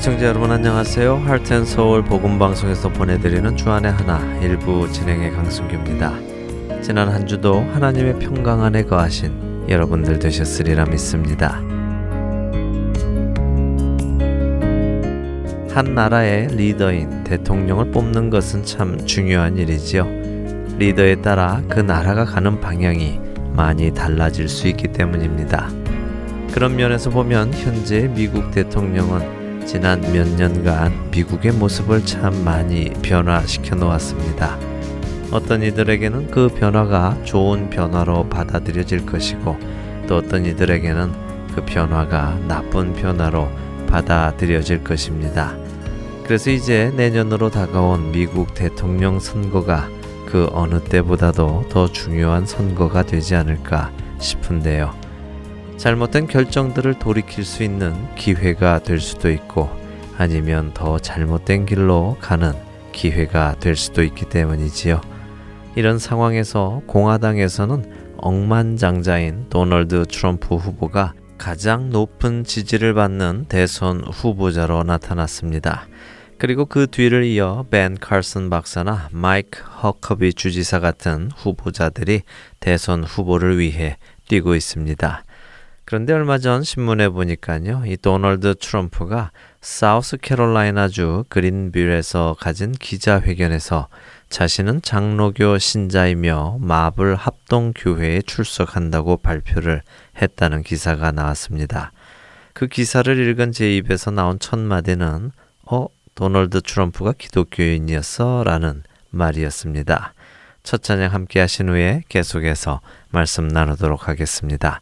애청자 여러분 안녕하세요. 할텐 서울 복음 방송에서 보내드리는 주안의 하나 일부 진행의 강승규입니다. 지난 한 주도 하나님의 평강 안에 거하신 여러분들 되셨으리라 믿습니다. 한 나라의 리더인 대통령을 뽑는 것은 참 중요한 일이지요. 리더에 따라 그 나라가 가는 방향이 많이 달라질 수 있기 때문입니다. 그런 면에서 보면 현재 미국 대통령은 지난 몇 년간 미국의 모습을 참 많이 변화시켜 놓았습니다. 어떤 이들에게는 그 변화가 좋은 변화로 받아들여질 것이고 또 어떤 이들에게는 그 변화가 나쁜 변화로 받아들여질 것입니다. 그래서 이제 내년으로 다가온 미국 대통령 선거가 그 어느 때보다도 더 중요한 선거가 되지 않을까 싶은데요. 잘못된 결정들을 돌이킬 수 있는 기회가 될 수도 있고 아니면 더 잘못된 길로 가는 기회가 될 수도 있기 때문이지요. 이런 상황에서 공화당에서는 억만장자인 도널드 트럼프 후보가 가장 높은 지지를 받는 대선 후보자로 나타났습니다. 그리고 그 뒤를 이어 벤 칼슨 박사나 마이크 허커비 주지사 같은 후보자들이 대선 후보를 위해 뛰고 있습니다. 그런데 얼마 전 신문에 보니까요. 이 도널드 트럼프가 사우스 캐롤라이나주 그린빌에서 가진 기자회견에서 자신은 장로교 신자이며 마블 합동교회에 출석한다고 발표를 했다는 기사가 나왔습니다. 그 기사를 읽은 제 입에서 나온 첫 마디는 어 도널드 트럼프가 기독교인이었어 라는 말이었습니다. 첫 찬양 함께 하신 후에 계속해서 말씀 나누도록 하겠습니다.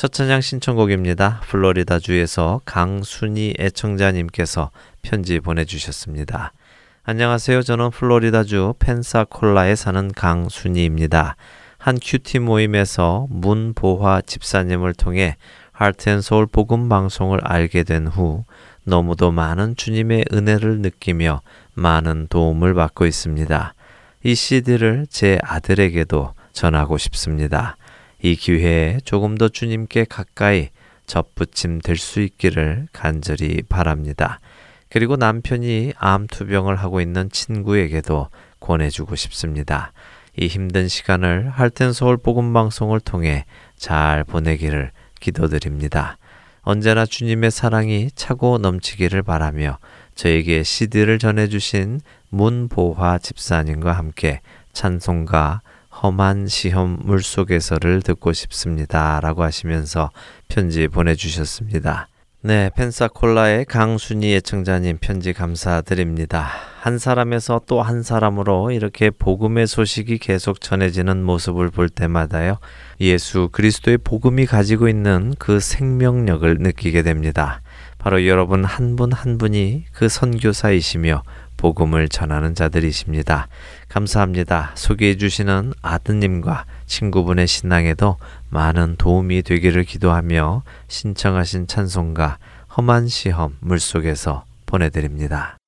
첫 찬양 신청곡입니다. 플로리다주에서 강순희 애청자님께서 편지 보내주셨습니다. 안녕하세요. 저는 플로리다주 펜사콜라에 사는 강순희입니다. 한 큐티 모임에서 문보화 집사님을 통해 하트앤서울 복음 방송을 알게 된 후 너무도 많은 주님의 은혜를 느끼며 많은 도움을 받고 있습니다. 이 CD를 제 아들에게도 전하고 싶습니다. 이 기회에 조금 더 주님께 가까이 접붙임 될 수 있기를 간절히 바랍니다. 그리고 남편이 암투병을 하고 있는 친구에게도 권해주고 싶습니다. 이 힘든 시간을 할텐 서울 복음 방송을 통해 잘 보내기를 기도드립니다. 언제나 주님의 사랑이 차고 넘치기를 바라며 저에게 CD를 전해주신 문보화 집사님과 함께 찬송가 험한 시험 물속에서를 듣고 싶습니다. 라고 하시면서 편지 보내주셨습니다. 네, 펜사콜라의 강순희 애청자님 편지 감사드립니다. 한 사람에서 또 한 사람으로 이렇게 복음의 소식이 계속 전해지는 모습을 볼 때마다요, 예수 그리스도의 복음이 가지고 있는 그 생명력을 느끼게 됩니다. 바로 여러분 한 분한 한 분이 그 선교사이시며 복음을 전하는 자들이십니다. 감사합니다. 소개해 주시는 아드님과 친구분의 신앙에도 많은 도움이 되기를 기도하며 신청하신 찬송가 험한 시험 물속에서 보내드립니다.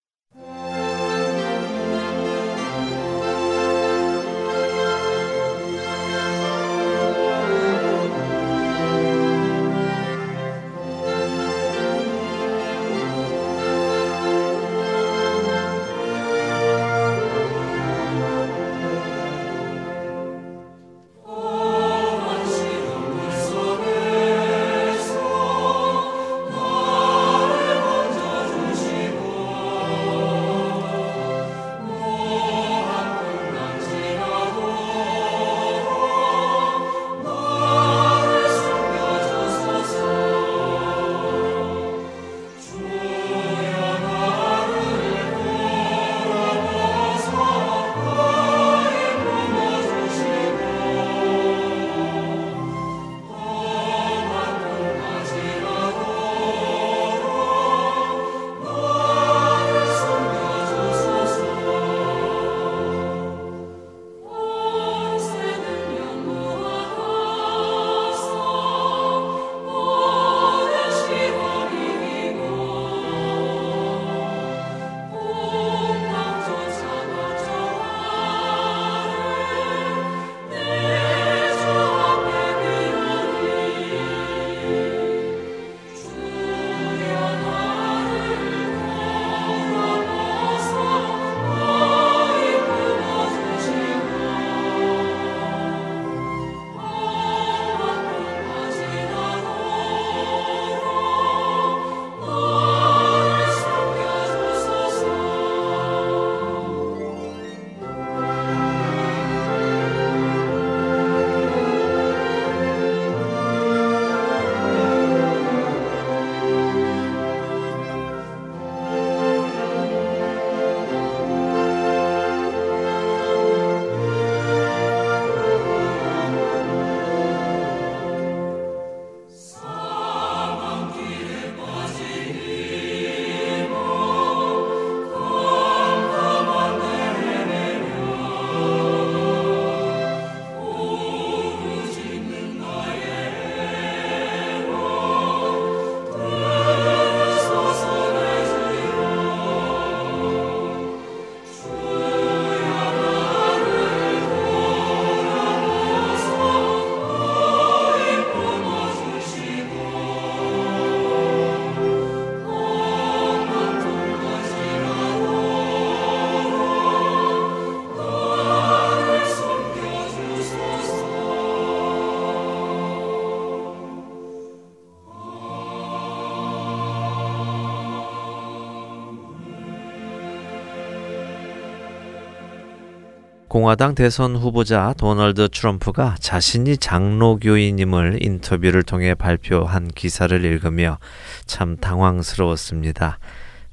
공화당 대선 후보자 도널드 트럼프가 자신이 장로교인임을 인터뷰를 통해 발표한 기사를 읽으며 참 당황스러웠습니다.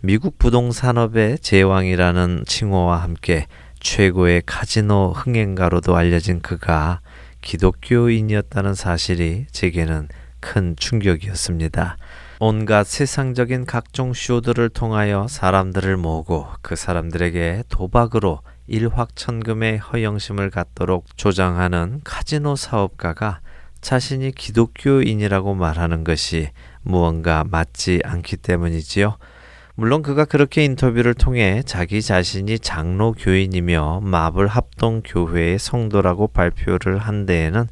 미국 부동산업의 제왕이라는 칭호와 함께 최고의 카지노 흥행가로도 알려진 그가 기독교인이었다는 사실이 제게는 큰 충격이었습니다. 온갖 세상적인 각종 쇼들을 통하여 사람들을 모으고 그 사람들에게 도박으로 일확천금의 허영심을 갖도록 조장하는 카지노 사업가가 자신이 기독교인이라고 말하는 것이 무언가 맞지 않기 때문이지요. 물론 그가 그렇게 인터뷰를 통해 자기 자신이 장로 교인이며 마블 합동 교회의 성도라고 발표를 한 데에는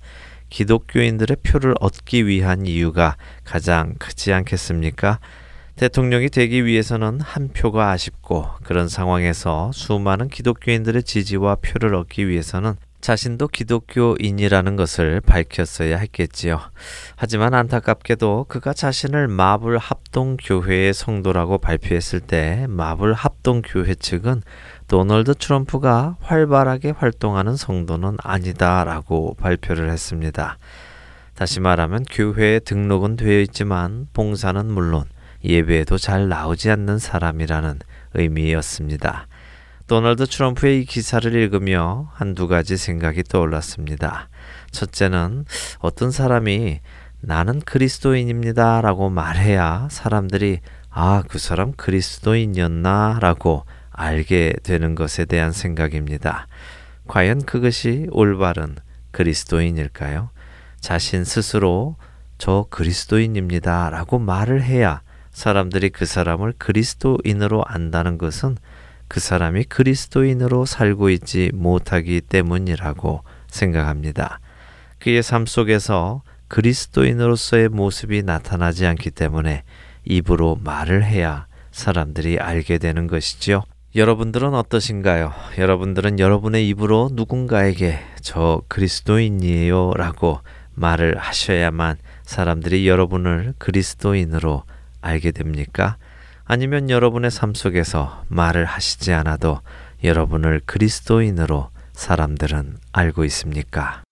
기독교인들의 표를 얻기 위한 이유가 가장 크지 않겠습니까? 대통령이 되기 위해서는 한 표가 아쉽고 그런 상황에서 수많은 기독교인들의 지지와 표를 얻기 위해서는 자신도 기독교인이라는 것을 밝혔어야 했겠지요. 하지만 안타깝게도 그가 자신을 마블 합동교회의 성도라고 발표했을 때 마블 합동교회 측은 도널드 트럼프가 활발하게 활동하는 성도는 아니다라고 발표를 했습니다. 다시 말하면 교회에 등록은 되어 있지만 봉사는 물론 예배에도 잘 나오지 않는 사람이라는 의미였습니다. 도널드 트럼프의 이 기사를 읽으며 한두 가지 생각이 떠올랐습니다. 첫째는 어떤 사람이 나는 그리스도인입니다 라고 말해야 사람들이 아, 그 사람 그리스도인이었나 라고 알게 되는 것에 대한 생각입니다. 과연 그것이 올바른 그리스도인일까요? 자신 스스로 저 그리스도인입니다 라고 말을 해야 사람들이 그 사람을 그리스도인으로 안다는 것은 그 사람이 그리스도인으로 살고 있지 못하기 때문이라고 생각합니다. 그의 삶 속에서 그리스도인으로서의 모습이 나타나지 않기 때문에 입으로 말을 해야 사람들이 알게 되는 것이지요. 여러분들은 어떠신가요? 여러분들은 여러분의 입으로 누군가에게 저 그리스도인이에요 라고 말을 하셔야만 사람들이 여러분을 그리스도인으로 알게 됩니까? 아니면 여러분의 삶 속에서 말을 하시지 않아도 여러분을 그리스도인으로 사람들은 알고 있습니까?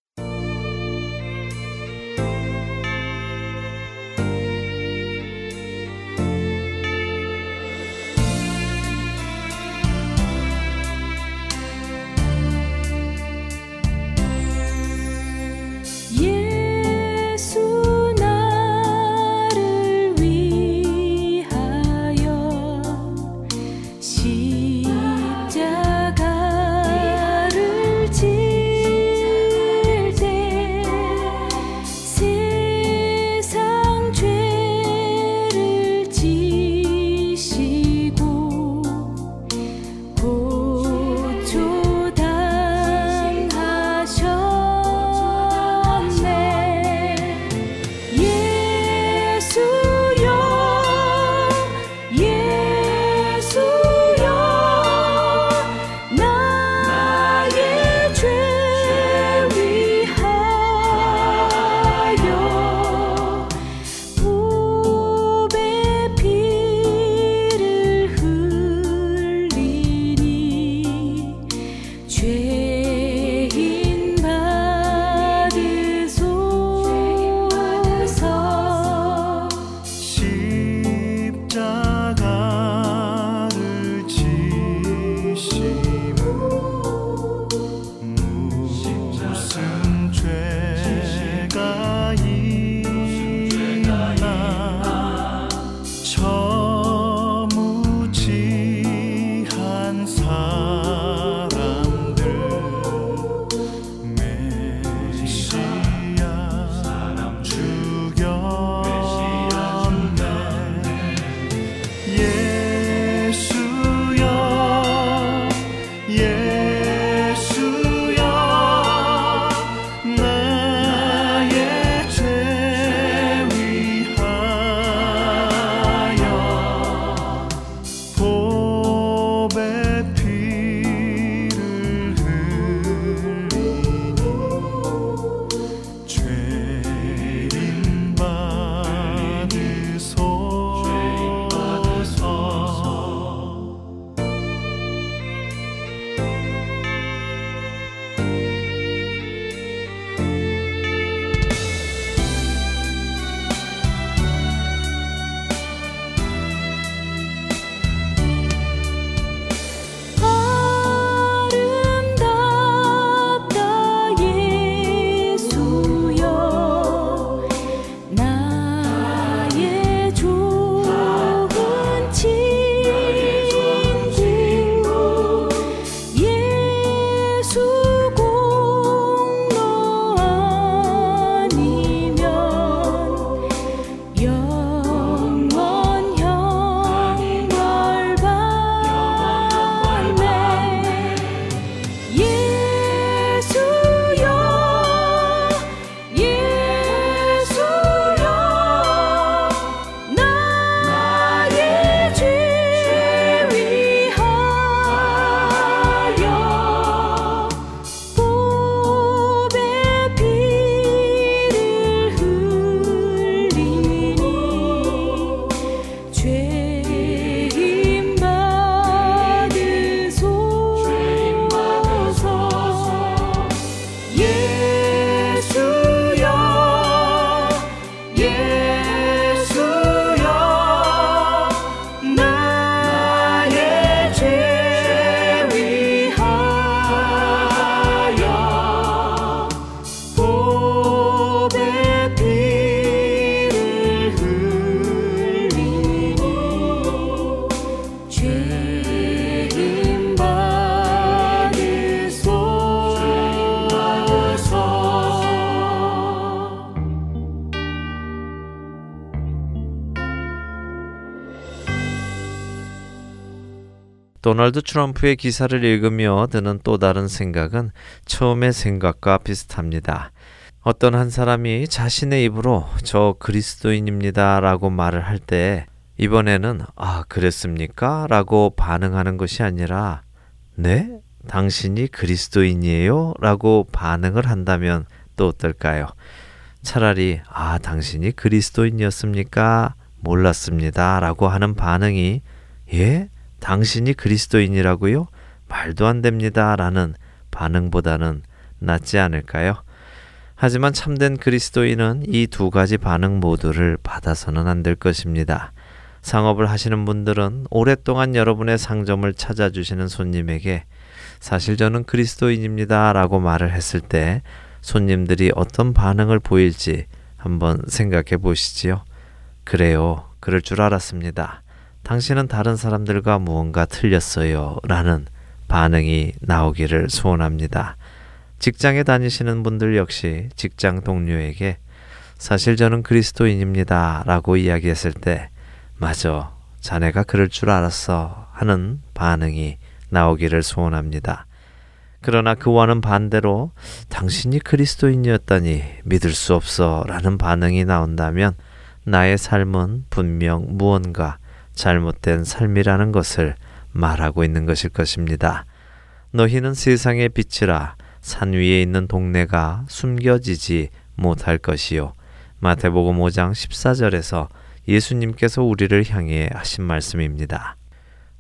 도널드 트럼프의 기사를 읽으며 드는 또 다른 생각은 처음의 생각과 비슷합니다. 어떤 한 사람이 자신의 입으로 저 그리스도인입니다 라고 말을 할 때 이번에는 아, 그랬습니까? 라고 반응하는 것이 아니라 네? 당신이 그리스도인이에요? 라고 반응을 한다면 또 어떨까요? 차라리 아, 당신이 그리스도인이었습니까? 몰랐습니다. 라고 하는 반응이 예? 당신이 그리스도인이라고요? 말도 안 됩니다. 라는 반응보다는 낫지 않을까요? 하지만 참된 그리스도인은 이 두 가지 반응 모두를 받아서는 안 될 것입니다. 상업을 하시는 분들은 오랫동안 여러분의 상점을 찾아주시는 손님에게 사실 저는 그리스도인입니다 라고 말을 했을 때 손님들이 어떤 반응을 보일지 한번 생각해 보시지요. 그래요. 그럴 줄 알았습니다. 당신은 다른 사람들과 무언가 틀렸어요. 라는 반응이 나오기를 소원합니다. 직장에 다니시는 분들 역시 직장 동료에게 사실 저는 그리스도인입니다. 라고 이야기했을 때, 맞아. 자네가 그럴 줄 알았어. 하는 반응이 나오기를 소원합니다. 그러나 그와는 반대로 당신이 그리스도인이었다니 믿을 수 없어 라는 반응이 나온다면 나의 삶은 분명 무언가 잘못된 삶이라는 것을 말하고 있는 것일 것입니다. 너희는 세상의 빛이라 산 위에 있는 동네가 숨겨지지 못할 것이요. 마태복음 5장 14절에서 예수님께서 우리를 향해 하신 말씀입니다.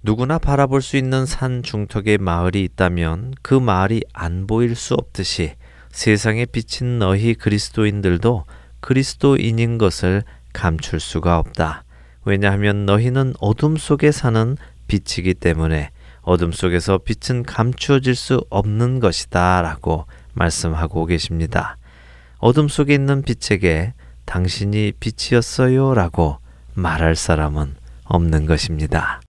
누구나 바라볼 수 있는 산 중턱에 마을이 있다면 그 마을이 안 보일 수 없듯이 세상에 비친 너희 그리스도인들도 그리스도인인 것을 감출 수가 없다. 왜냐하면 너희는 어둠 속에 사는 빛이기 때문에 어둠 속에서 빛은 감추어질 수 없는 것이다 라고 말씀하고 계십니다. 어둠 속에 있는 빛에게 당신이 빛이었어요 라고 말할 사람은 없는 것입니다.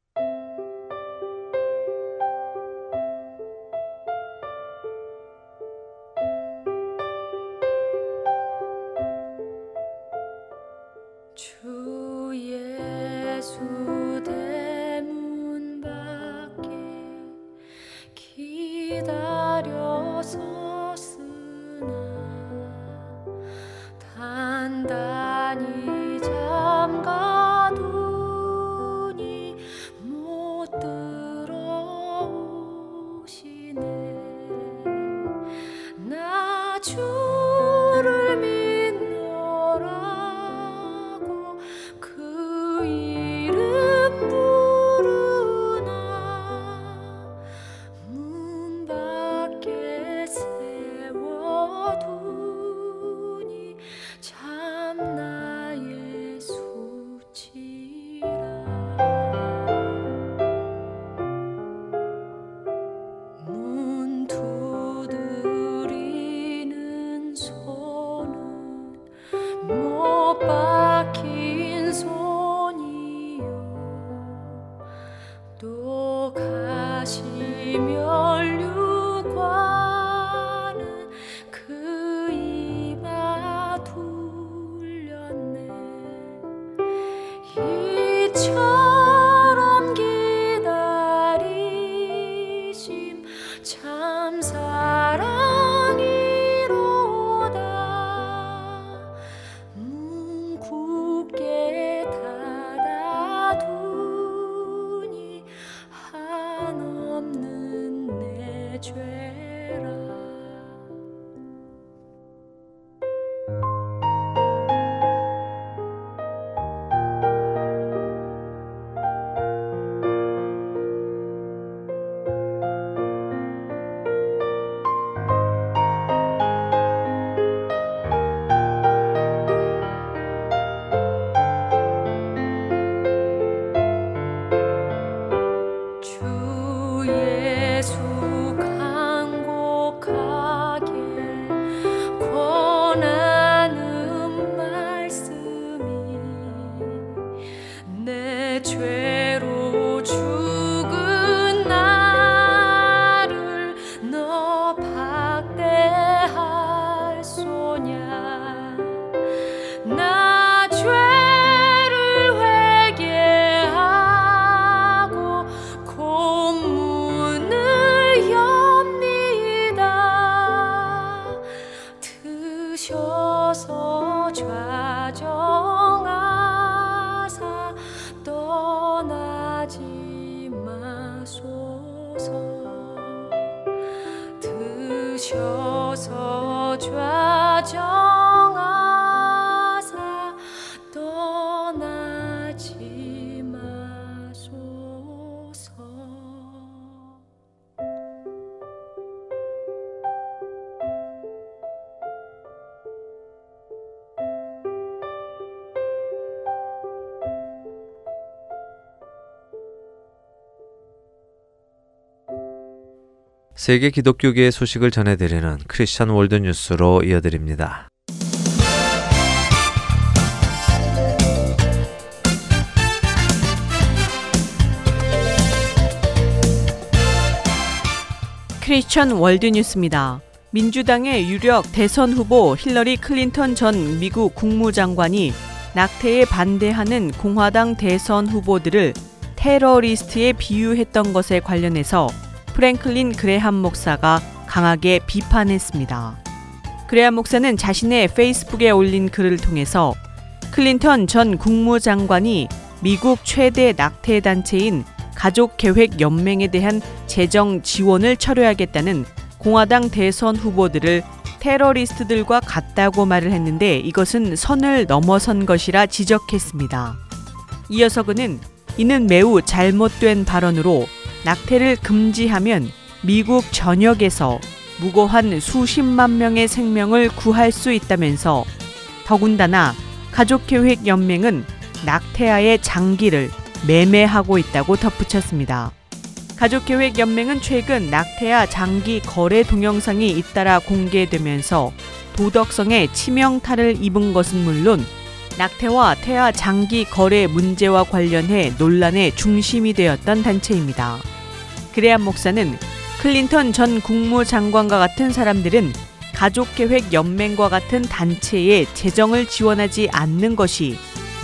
세계 기독교계의 소식을 전해드리는 크리스천 월드 뉴스로 이어드립니다. 크리스천 월드 뉴스입니다. 민주당의 유력 대선 후보 힐러리 클린턴 전 미국 국무장관이 낙태에 반대하는 공화당 대선 후보들을 테러리스트에 비유했던 것에 관련해서 프랭클린 그레함 목사가 강하게 비판했습니다. 그레함 목사는 자신의 페이스북에 올린 글을 통해서 클린턴 전 국무장관이 미국 최대 낙태 단체인 가족 계획 연맹에 대한 재정 지원을 철회하겠다는 공화당 대선 후보들을 테러리스트들과 같다고 말을 했는데 이것은 선을 넘어선 것이라 지적했습니다. 이어서 그는 이는 매우 잘못된 발언으로 낙태를 금지하면 미국 전역에서 무고한 수십만 명의 생명을 구할 수 있다면서 더군다나 가족계획연맹은 낙태아의 장기를 매매하고 있다고 덧붙였습니다. 가족계획연맹은 최근 낙태아 장기 거래 동영상이 잇따라 공개되면서 도덕성에 치명타를 입은 것은 물론 낙태와 태아 장기 거래 문제와 관련해 논란의 중심이 되었던 단체입니다. 그레안 목사는 클린턴 전 국무장관과 같은 사람들은 가족계획 연맹과 같은 단체에 재정을 지원하지 않는 것이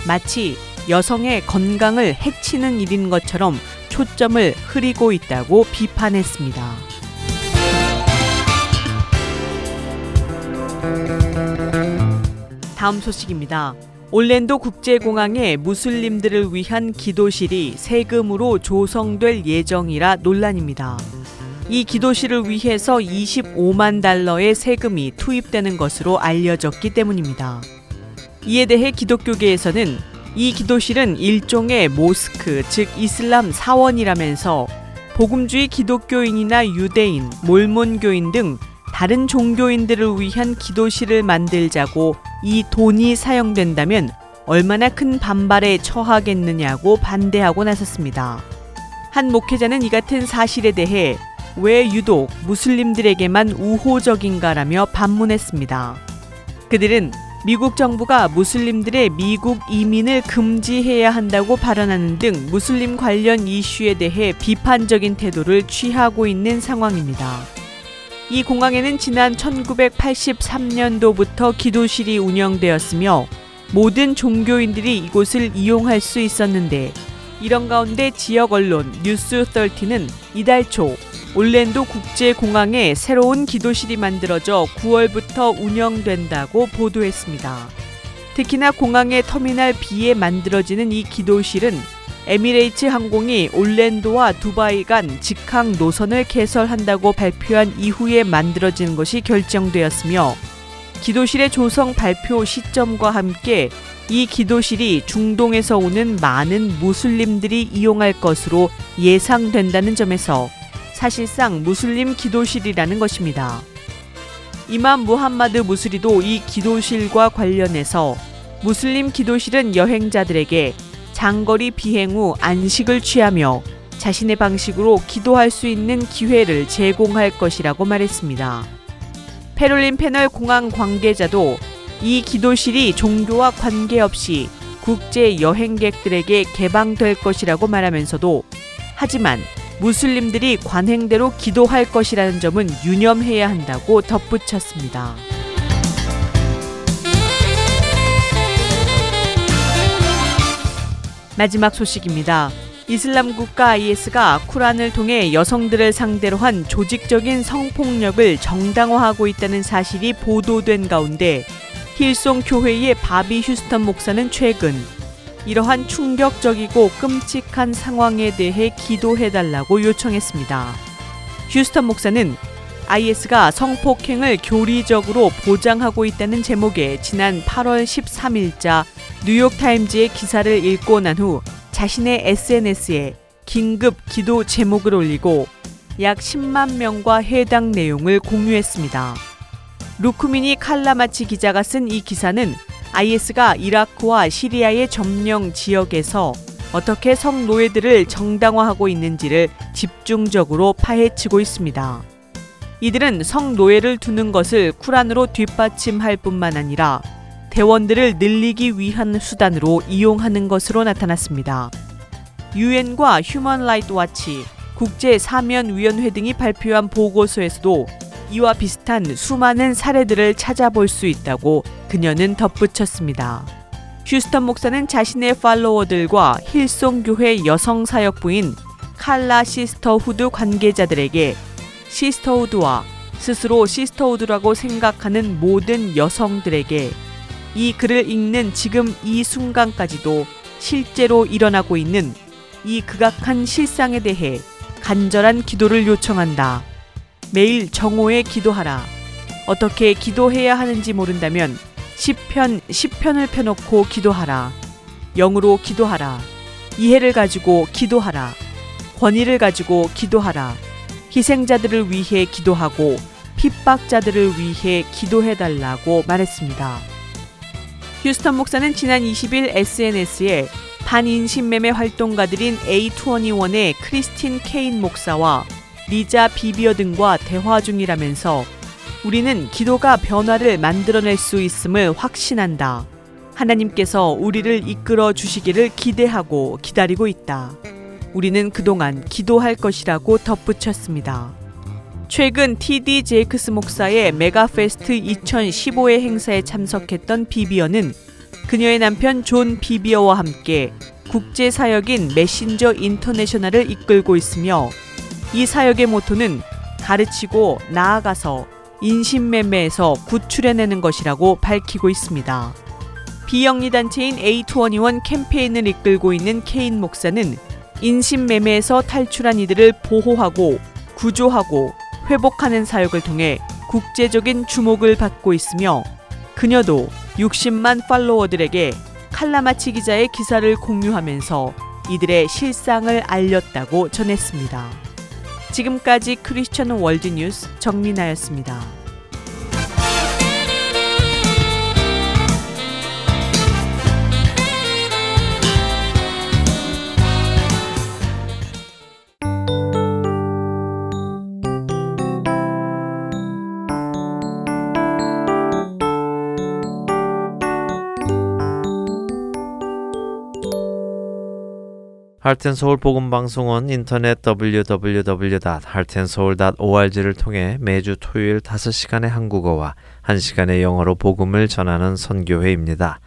마치 여성의 건강을 해치는 일인 것처럼 초점을 흐리고 있다고 비판했습니다. 다음 소식입니다. 올랜도 국제공항에 무슬림들을 위한 기도실이 세금으로 조성될 예정이라 논란입니다. 이 기도실을 위해서 25만 달러의 세금이 투입되는 것으로 알려졌기 때문입니다. 이에 대해 기독교계에서는 이 기도실은 일종의 모스크, 즉 이슬람 사원이라면서 복음주의 기독교인이나 유대인, 몰몬교인 등 다른 종교인들을 위한 기도실을 만들자고 이 돈이 사용된다면 얼마나 큰 반발에 처하겠느냐고 반대하고 나섰습니다. 한 목회자는 이 같은 사실에 대해 왜 유독 무슬림들에게만 우호적인가라며 반문했습니다. 그들은 미국 정부가 무슬림들의 미국 이민을 금지해야 한다고 발언하는 등 무슬림 관련 이슈에 대해 비판적인 태도를 취하고 있는 상황입니다. 이 공항에는 지난 1983년도부터 기도실이 운영되었으며 모든 종교인들이 이곳을 이용할 수 있었는데 이런 가운데 지역 언론 뉴스 30는 이달 초 올랜도 국제공항에 새로운 기도실이 만들어져 9월부터 운영된다고 보도했습니다. 특히나 공항의 터미널 B에 만들어지는 이 기도실은 에미레이츠 항공이 올랜도와 두바이 간 직항 노선을 개설한다고 발표한 이후에 만들어진 것이 결정되었으며 기도실의 조성 발표 시점과 함께 이 기도실이 중동에서 오는 많은 무슬림들이 이용할 것으로 예상된다는 점에서 사실상 무슬림 기도실이라는 것입니다. 이만 무함마드 무스리도 이 기도실과 관련해서 무슬림 기도실은 여행자들에게 장거리 비행 후 안식을 취하며 자신의 방식으로 기도할 수 있는 기회를 제공할 것이라고 말했습니다. 페롤린 패널 공항 관계자도 이 기도실이 종교와 관계없이 국제 여행객들에게 개방될 것이라고 말하면서도 하지만 무슬림들이 관행대로 기도할 것이라는 점은 유념해야 한다고 덧붙였습니다. 마지막 소식입니다. 이슬람 국가 IS가 쿠란을 통해 여성들을 상대로 한 조직적인 성폭력을 정당화하고 있다는 사실이 보도된 가운데 힐송 교회의 바비 휴스턴 목사는 최근 이러한 충격적이고 끔찍한 상황에 대해 기도해달라고 요청했습니다. 휴스턴 목사는 IS가 성폭행을 교리적으로 보장하고 있다는 제목의 지난 8월 13일자 뉴욕타임즈의 기사를 읽고 난 후 자신의 SNS에 긴급 기도 제목을 올리고 약 10만 명과 해당 내용을 공유했습니다. 루크미니 칼라마치 기자가 쓴 이 기사는 IS가 이라크와 시리아의 점령 지역에서 어떻게 성노예들을 정당화하고 있는지를 집중적으로 파헤치고 있습니다. 이들은 성노예를 두는 것을 쿠란으로 뒷받침할 뿐만 아니라 대원들을 늘리기 위한 수단으로 이용하는 것으로 나타났습니다. 유엔과 휴먼 라이트 와치, 국제 사면 위원회 등이 발표한 보고서에서도 이와 비슷한 수많은 사례들을 찾아볼 수 있다고 그녀는 덧붙였습니다. 휴스턴 목사는 자신의 팔로워들과 힐송 교회 여성 사역부인 칼라 시스터후드 관계자들에게 시스터후드와 스스로 Sisterhood라고 생각하는 모든 여성들에게 이 글을 읽는 지금 이 순간까지도 실제로 일어나고 있는 이 극악한 실상에 대해 간절한 기도를 요청한다. 매일 정오에 기도하라. 어떻게 기도해야 하는지 모른다면 10편, 10편을 펴놓고 기도하라. 영으로 기도하라. 이해를 가지고 기도하라. 권위를 가지고 기도하라. 희생자들을 위해 기도하고 핍박자들을 위해 기도해달라고 말했습니다. 휴스턴 목사는 지난 20일 SNS에 반인신매매 활동가들인 A21의 크리스틴 케인 목사와 리자 비비어 등과 대화 중이라면서 우리는 기도가 변화를 만들어낼 수 있음을 확신한다. 하나님께서 우리를 이끌어 주시기를 기대하고 기다리고 있다. 우리는 그동안 기도할 것이라고 덧붙였습니다. 최근 TD 제이크스 목사의 메가페스트 2015의 행사에 참석했던 비비어는 그녀의 남편 존 비비어와 함께 국제 사역인 메신저 인터내셔널을 이끌고 있으며 이 사역의 모토는 가르치고 나아가서 인신매매에서 구출해내는 것이라고 밝히고 있습니다. 비영리 단체인 A21 캠페인을 이끌고 있는 케인 목사는 인신매매에서 탈출한 이들을 보호하고 구조하고 회복하는 사역을 통해 국제적인 주목을 받고 있으며 그녀도 60만 팔로워들에게 칼라마치 기자의 기사를 공유하면서 이들의 실상을 알렸다고 전했습니다. 지금까지 크리스천 월드 뉴스 정민아였습니다. 할텐 서울 복음 방송은 인터넷 www.hartenseoul.org를 통해 매주 토요일 5시간의 한국어와 1시간의 영어로 복음을 전하는 선교회입니다.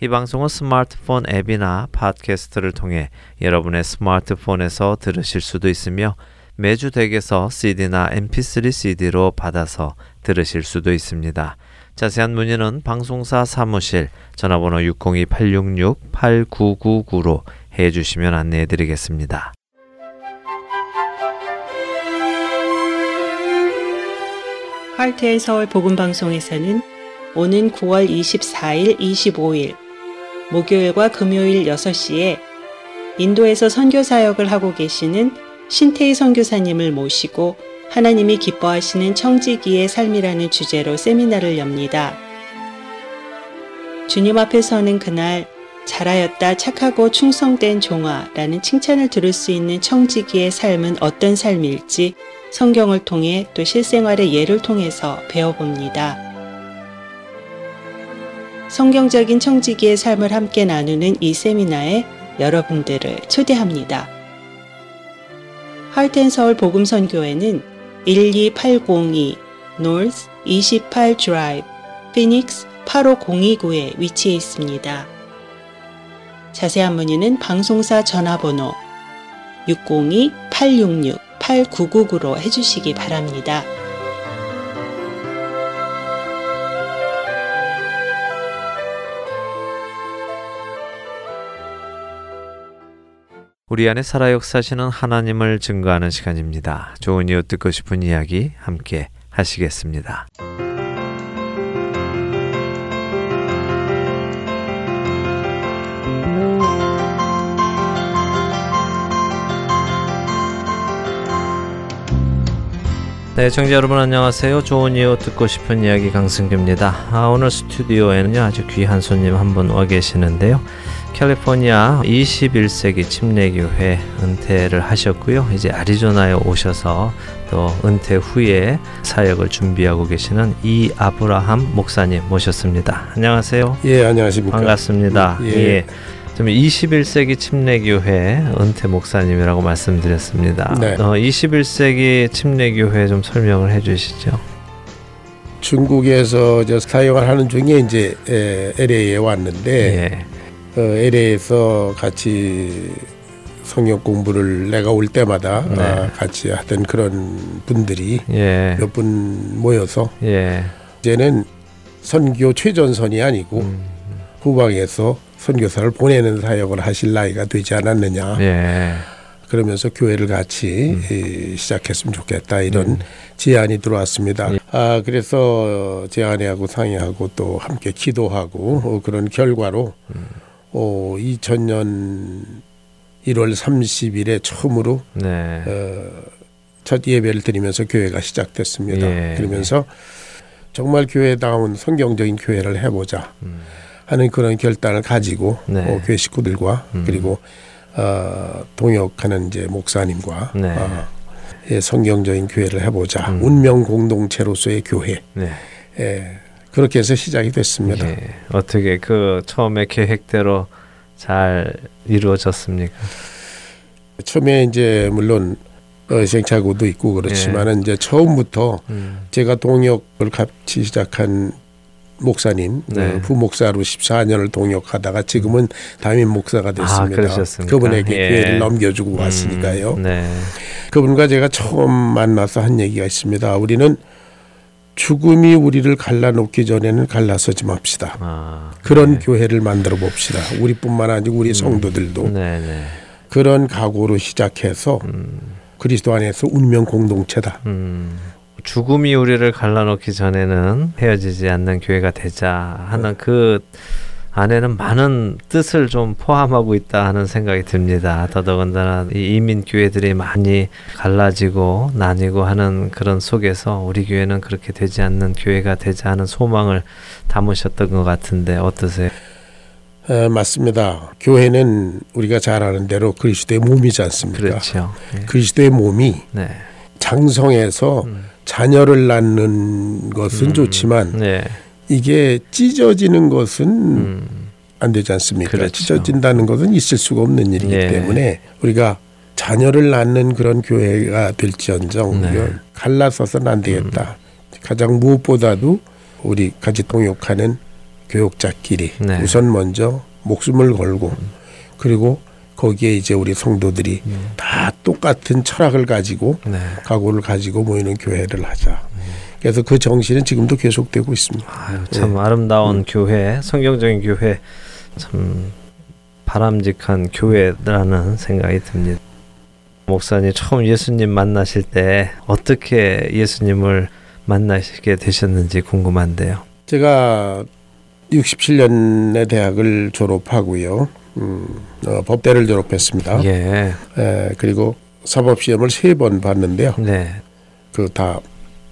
이 방송은 스마트폰 앱이나 팟캐스트를 통해 여러분의 스마트폰에서 들으실 수도 있으며 매주 댁에서 CD나 MP3 CD로 받아서 들으실 수도 있습니다. 자세한 문의는 방송사 사무실 전화번호 602-866-8999로 해 주시면 안내해 드리겠습니다. 할트의 서울 복음방송에서는 오는 9월 24일, 25일 목요일과 금요일 6시에 인도에서 선교 사역을 하고 계시는 신태희 선교사님을 모시고 하나님이 기뻐하시는 청지기의 삶이라는 주제로 세미나를 엽니다. 주님 앞에 서는 그날 잘하였다 착하고 충성된 종아라는 칭찬을 들을 수 있는 청지기의 삶은 어떤 삶일지 성경을 통해 또 실생활의 예를 통해서 배워봅니다. 성경적인 청지기의 삶을 함께 나누는 이 세미나에 여러분들을 초대합니다. 할텐서울 복음선교회는 12802 North 28 Drive, Phoenix 85029에 위치해 있습니다. 자세한 문의는 방송사 전화번호 602-866-8999로 해주시기 바랍니다. 우리 안에 살아 역사시는 하나님을 증거하는 시간입니다. 좋은 이웃 듣고 싶은 이야기 함께 하시겠습니다. 네, 청자 여러분 안녕하세요. 좋은 이웃 듣고 싶은 이야기 강승규입니다. 아, 오늘 스튜디오에는요 아주 귀한 손님 한 분 와 계시는데요. 캘리포니아 21세기 침례교회 은퇴를 하셨고요. 이제 아리조나에 오셔서 또 은퇴 후에 사역을 준비하고 계시는 이 아브라함 목사님 모셨습니다. 안녕하세요. 예, 안녕하십니까. 반갑습니다. 예. 예. 좀 21세기 침례교회 은퇴 목사님이라고 말씀드렸습니다. 네. 어, 21세기 침례교회 좀 설명을 해주시죠. 중국에서 저 사역을 하는 중에 이제 LA에 왔는데 예. 어, LA에서 같이 성경 공부를 내가 올 때마다 네. 아, 같이 하던 그런 분들이 예. 몇분 모여서 예. 이제는 선교 최전선이 아니고 음. 후방에서 선교사를 보내는 사역을 하실 나이가 되지 않았느냐. 예. 그러면서 교회를 같이 음. 시작했으면 좋겠다 이런 음. 제안이 들어왔습니다. 예. 아 그래서 제 아내하고 상의하고 또 함께 기도하고 어, 그런 결과로 음. 어, 2000년 1월 30일에 처음으로 네. 어, 첫 예배를 드리면서 교회가 시작됐습니다. 예. 그러면서 정말 교회다운 성경적인 교회를 해보자 음. 하는 그런 결단을 가지고 네. 어, 교회 식구들과 음. 그리고 어, 동역하는 이제 목사님과 네. 어, 예, 성경적인 교회를 해보자 음. 운명 공동체로서의 교회. 네. 예, 그렇게 해서 시작이 됐습니다. 예. 어떻게 그 처음에 계획대로 잘 이루어졌습니까? 처음에 이제 물론 어, 시행착오도 있고 그렇지만은 예. 이제 처음부터 음. 제가 동역을 같이 시작한 목사님 네. 부목사로 14년을 동역하다가 지금은 담임 목사가 아, 됐습니다. 아, 그분에게 예. 교회를 넘겨주고 음, 왔으니까요. 네. 그분과 제가 처음 만나서 한 얘기가 있습니다. 우리는 죽음이 우리를 갈라놓기 전에는 갈라서지 맙시다. 아, 그런 네. 교회를 만들어 봅시다. 우리뿐만 아니고 우리 음. 성도들도 음, 그런 각오로 시작해서 음. 그리스도 안에서 운명 공동체다. 음. 죽음이 우리를 갈라놓기 전에는 헤어지지 않는 교회가 되자 하는 네. 그 안에는 많은 뜻을 좀 포함하고 있다 하는 생각이 듭니다. 더더군다나 이 이민 교회들이 많이 갈라지고 나뉘고 하는 그런 속에서 우리 교회는 그렇게 되지 않는 교회가 되지 않은 소망을 담으셨던 것 같은데 어떠세요? 에, 맞습니다. 교회는 우리가 잘 아는 대로 그리스도의 몸이지 않습니까? 그렇죠. 네. 그리스도의 몸이 네. 장성해서 음. 자녀를 낳는 것은 음. 좋지만 네. 이게 찢어지는 것은 음. 안 되지 않습니까? 그렇죠. 찢어진다는 것은 있을 수가 없는 일이기 네. 때문에 우리가 자녀를 낳는 그런 교회가 될지언정 네. 갈라서서는 안 되겠다. 음. 가장 무엇보다도 우리 같이 동역하는 교육자끼리 네. 우선 먼저 목숨을 걸고 음. 그리고 거기에 이제 우리 성도들이 음. 다 똑같은 철학을 가지고 네. 각오를 가지고 모이는 교회를 하자. 음. 그래서 그 정신은 지금도 계속되고 있습니다. 아유, 참 네. 아름다운 음. 교회, 성경적인 교회, 참 바람직한 교회라는 생각이 듭니다. 목사님 처음 예수님 만나실 때 어떻게 예수님을 만나시게 되셨는지 궁금한데요. 제가 67년에 대학을 졸업하고요. 음, 어, 법대를 졸업했습니다. 예. 에, 그리고 사법 시험을 세 번 봤는데요. 네. 그 다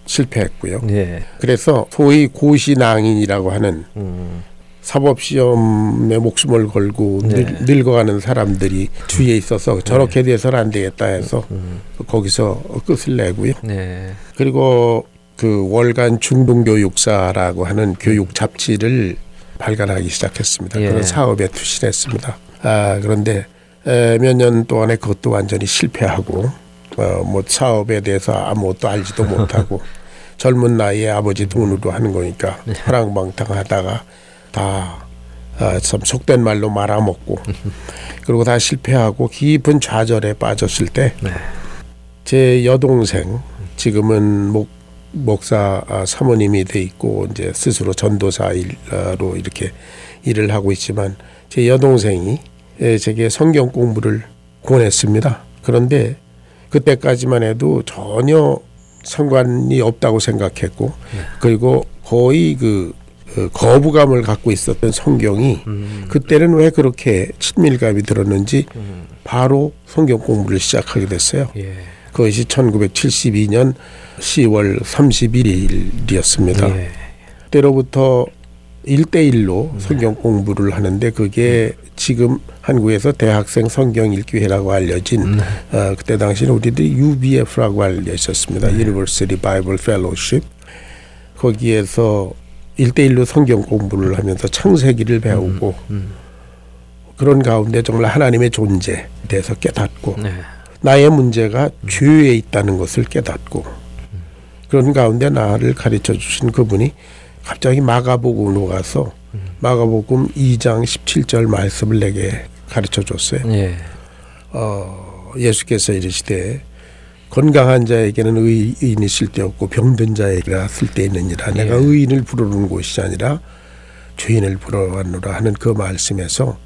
실패했고요. 예. 그래서 소위 고시낭인이라고 하는 음. 사법 시험에 목숨을 걸고 네. 늙, 어가는 사람들이 주위에 있어서 네. 저렇게 돼서는 안 되겠다 해서 음. 거기서 끝을 내고요. 네. 그리고 그 월간 중동교육사라고 하는 교육 잡지를 발간하기 시작했습니다. 예. 그런 사업에 투신했습니다. 아, 그런데 몇 년 동안에 그것도 완전히 실패하고 어, 뭐 사업에 대해서 아무것도 알지도 못하고 젊은 나이에 아버지 돈으로 하는 거니까 화랑방탕하다가 다 아, 참 속된 말로 말아먹고 그리고 다 실패하고 깊은 좌절에 빠졌을 때제 네. 여동생 지금은 목 목사 아, 사모님이 돼 있고 이제 스스로 전도사로 이렇게 일을 하고 있지만 제 여동생이 제게 성경 공부를 권했습니다. 그런데 그때까지만 해도 전혀 상관이 없다고 생각했고 네. 그리고 거의 그 어, 거부감을 갖고 있었던 성경이 음. 그때는 왜 그렇게 친밀감이 들었는지 음. 바로 성경 공부를 시작하게 됐어요. 예. 그것이 1972년 10월 31일이었습니다. 예. 때로부터 일대일로 네. 성경 공부를 하는데 그게 지금 한국에서 대학생 성경 읽기회라고 알려진 네. 어, 그때 당시는 우리들이 UBF라고 알려 있었습니다. 네. University Bible Fellowship. 거기에서 일대일로 성경 공부를 하면서 창세기를 배우고 음, 음. 그런 가운데 정말 하나님의 존재에 대해서 깨닫고 네. 나의 문제가 음. 죄에 있다는 것을 깨닫고 그런 가운데 나를 가르쳐 주신 그분이 갑자기 마가복음으로 가서 음. 마가복음 2장 17절 말씀을 내게 가르쳐 줬어요. 예. 어, 예수께서 이르시되 건강한 자에게는 의인이 쓸데 없고 병든 자에게라 쓸데 있느니라. 예. 내가 의인을 부르는 곳이 아니라 죄인을 부르러 왔노라 하는 그 말씀에서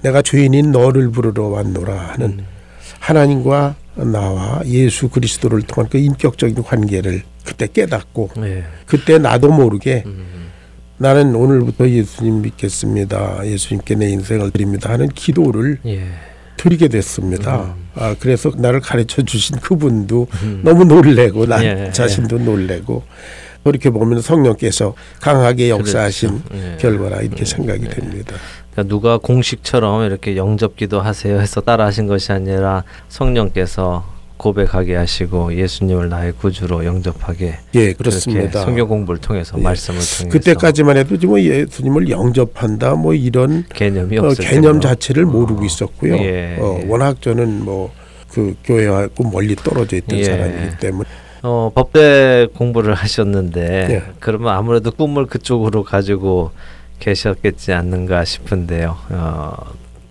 내가 죄인인 너를 부르러 왔노라 하는 음. 하나님과 나와 예수 그리스도를 통한 그 인격적인 관계를 그때 깨닫고 예. 그때 나도 모르게 음. 나는 오늘부터 예수님 믿겠습니다. 예수님께 내 인생을 드립니다 하는 기도를 예. 드리게 됐습니다. 음. 아 그래서 나를 가르쳐 주신 그분도 음. 너무 놀래고 나 예. 자신도 놀래고 그렇게 보면 성령께서 강하게 그렇죠. 역사하신 그렇죠. 결과라 이렇게 음. 생각이 예. 됩니다. 그러니까 누가 공식처럼 이렇게 영접기도 하세요 해서 따라 하신 것이 아니라 성령께서 고백하게 하시고 예수님을 나의 구주로 영접하게 예 그렇습니다. 성경 공부를 통해서 예. 말씀을 통해서 그때까지만 해도 뭐 예수님을 영접한다 뭐 이런 개념이 어, 개념 자체를 어. 모르고 있었고요. 예. 어, 워낙 저는 뭐 그 교회하고 멀리 떨어져 있던 예. 사람이기 때문에 어, 법대 공부를 하셨는데 예. 그러면 아무래도 꿈을 그쪽으로 가지고 계셨겠지 않는가 싶은데요. 어,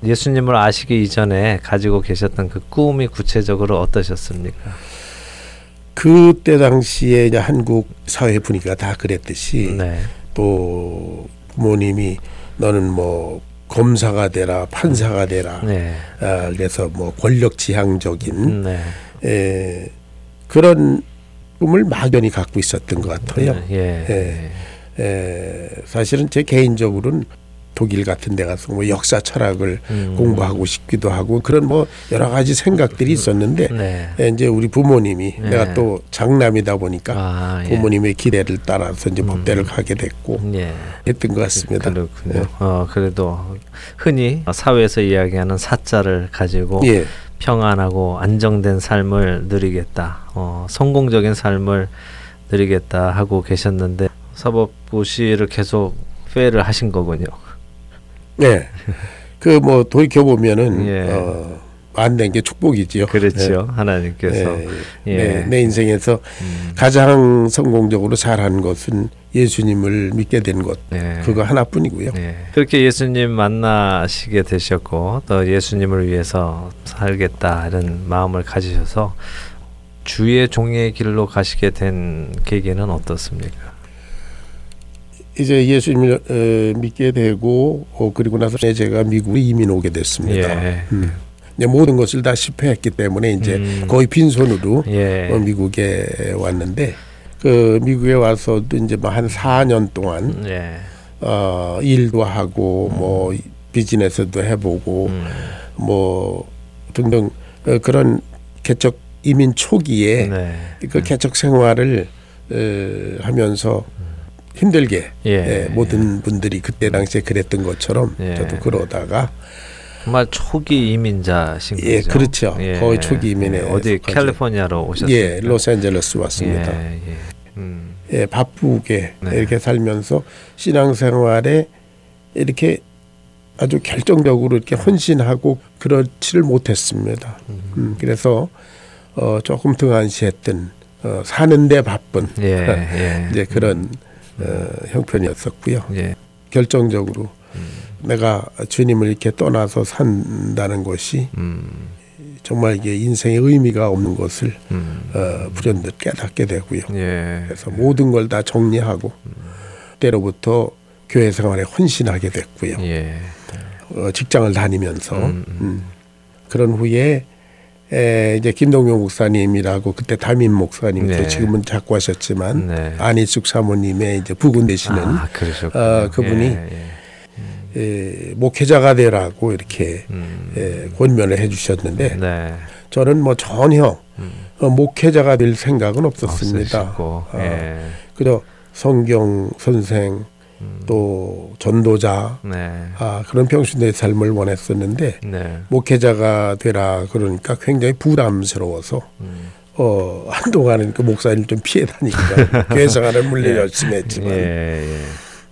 예수님을 아시기 이전에 가지고 계셨던 그 꿈이 구체적으로 어떠셨습니까? 그때 당시에 이제 한국 사회 분위기가 다 그랬듯이 네. 또 부모님이 너는 뭐 검사가 되라 판사가 되라 네. 아, 그래서 뭐 권력 지향적인 네. 에, 그런 꿈을 막연히 갖고 있었던 것 같아요. 네, 예. 예. 에, 사실은 제 개인적으로는 독일 같은 데 가서 뭐 역사 철학을 음. 공부하고 싶기도 하고 그런 뭐 여러 가지 생각들이 있었는데 네. 예, 이제 우리 부모님이 네. 내가 또 장남이다 보니까 아, 예. 부모님의 기대를 따라서 이제 법대를 음. 가게 됐고 예. 했던 것 같습니다. 그렇군요. 네. 어, 그래도 흔히 사회에서 이야기하는 사자를 가지고 예. 평안하고 안정된 삶을 누리겠다. 어, 성공적인 삶을 누리겠다 하고 계셨는데 사법고시를 계속 페를 하신 거군요. 네. 그 뭐 돌이켜 보면은 예. 어, 안된 게 축복이지요. 그렇죠. 네. 하나님께서 네. 예. 네. 내 인생에서 음. 가장 성공적으로 잘한 것은 예수님을 믿게 된 것. 네. 그거 하나뿐이고요. 네. 그렇게 예수님 만나시게 되셨고 또 예수님을 위해서 살겠다 이런 마음을 가지셔서 주의 종의 길로 가시게 된 계기는 어떻습니까? 이제 예수님을 어, 믿게 되고 어, 그리고 나서 제가 미국에 이민 오게 됐습니다. 예. 음. 모든 것을 다 실패했기 때문에 이제 음. 거의 빈손으로 예. 어, 미국에 왔는데 그 미국에 와서도 이제 뭐 한 4년 동안 예. 어, 일도 하고 음. 뭐 비즈니스도 해보고 음. 뭐 등등 어, 그런 개척 이민 초기에 네. 그 개척 생활을 어, 하면서 힘들게 예. 예, 모든 분들이 그때 당시에 그랬던 것처럼 예. 저도 그러다가 정말 초기 이민자신 예, 거죠. 그렇죠. 예. 거의 초기 이민에 예, 어디 캘리포니아로 오셨어요? 예, 로스앤젤레스 왔습니다. 예, 예. 음. 예, 바쁘게 네. 이렇게 살면서 신앙생활에 이렇게 아주 결정적으로 이렇게 헌신하고 그렇지를 못했습니다. 음. 음, 그래서 어, 조금 등한시했던 어, 사는데 바쁜 예, 이제 그런 어, 형편이었었고요. 예. 결정적으로 음. 내가 주님을 이렇게 떠나서 산다는 것이 음. 정말 이게 인생의 의미가 없는 것을 음. 어, 불현듯 깨닫게 되고요. 예. 그래서 모든 걸 다 정리하고 음. 때로부터 교회 생활에 헌신하게 됐고요. 예. 어, 직장을 다니면서 음, 음. 그런 후에 에, 이제 김동용 목사님이라고 그때 담임 목사님 네. 지금은 자꾸 하셨지만 네. 안희숙 사모님의 이제 부군 되시는 아, 어, 그분이 예, 예. 에, 목회자가 되라고 이렇게 음. 에, 권면을 해주셨는데 네. 저는 뭐 전혀 음. 어, 목회자가 될 생각은 없었습니다. 어, 예. 그저 성경 선생 음. 또 전도자 네. 아, 그런 평신도의 삶을 원했었는데 네. 목회자가 되라 그러니까 굉장히 부담스러워서 음. 어, 한동안은 그 목사님 좀 피해 다니니까 생활을 물론 예. 열심히 했지만 예, 예.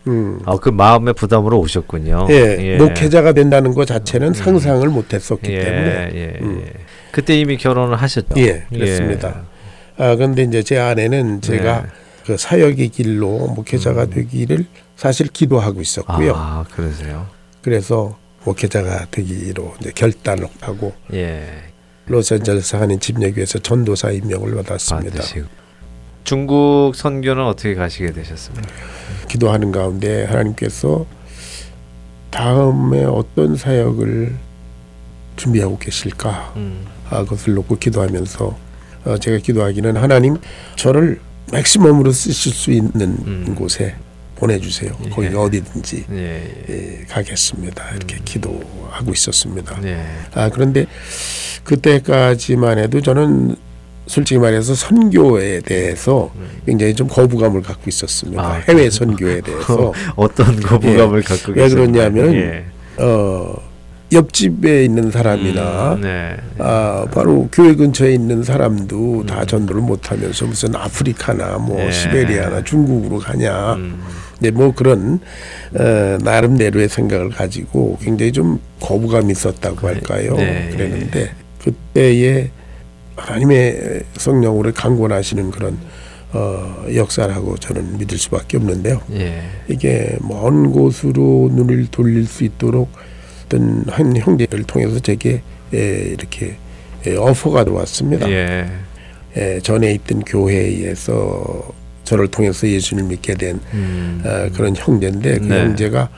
음. 아, 그 마음의 부담으로 오셨군요. 예, 예. 목회자가 된다는 것 자체는 음. 상상을 못했었기 예, 때문에. 예, 음. 예. 그때 이미 결혼을 하셨죠. 예, 그렇습니다. 아, 그런데 이제 제 아내는 제가 네. 그 사역의 길로 목회자가 음. 되기를 사실 기도하고 있었고요. 아, 그러세요? 그래서 목회자가 되기로 이제 결단을 하고 예. 로스앤젤레스 한인 집례교회에서 전도사 임명을 받았습니다. 받으시고. 중국 선교는 어떻게 가시게 되셨습니까? 기도하는 가운데 하나님께서 다음에 어떤 사역을 준비하고 계실까 음. 아, 그것을 놓고 기도하면서 어, 제가 기도하기는 하나님 저를 맥시멈으로 쓰실 수 있는 음. 곳에 보내주세요. 예. 거기가 어디든지 예, 예. 예, 가겠습니다. 이렇게 음. 기도하고 있었습니다. 예. 아 그런데 그때까지만 해도 저는 솔직히 말해서 선교에 대해서 음. 굉장히 좀 거부감을 갖고 있었습니다. 아, 해외 선교에 대해서 어떤 거부감을 예. 갖고 왜 그러냐면은 어. 옆집에 있는 사람이나 음, 네. 아 바로 교회 근처에 있는 사람도 음. 다 전도를 못하면서 무슨 아프리카나 뭐 네. 시베리아나 중국으로 가냐 음. 네, 뭐 그런 어, 나름대로의 생각을 가지고 굉장히 좀 거부감이 있었다고 할까요 네. 그랬는데 그때의 하나님의 성령으로 강권하시는 그런 어, 역사라고 저는 믿을 수밖에 없는데요. 예. 이게 먼 곳으로 눈을 돌릴 수 있도록 어떤 한 형제를 통해서 제게 예, 이렇게 예, 어퍼가 들어왔습니다. 예. 예, 전에 있던 교회에서 저를 통해서 예수를 믿게 된 음. 어, 그런 형제인데 그 네. 형제가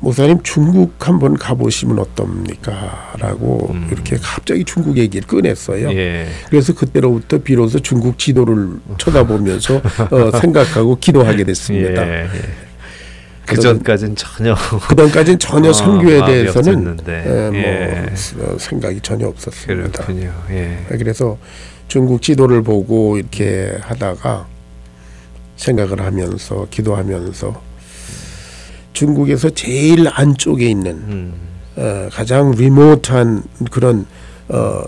목사님 중국 한번 가보시면 어떻습니까?라고 음. 이렇게 갑자기 중국 얘기를 꺼냈어요. 예. 그래서 그때로부터 비로소 중국 지도를 쳐다보면서 어, 생각하고 기도하게 됐습니다. 예. 그 전까지는 전혀 그 전까지는 전혀 어, 선교에 대해서는 에, 뭐 예. 어, 생각이 전혀 없었습니다. 그렇군요. 예. 그래서 중국 지도를 보고 이렇게 하다가 생각을 하면서 기도하면서 중국에서 제일 안쪽에 있는 음. 어, 가장 리모트한 그런 어,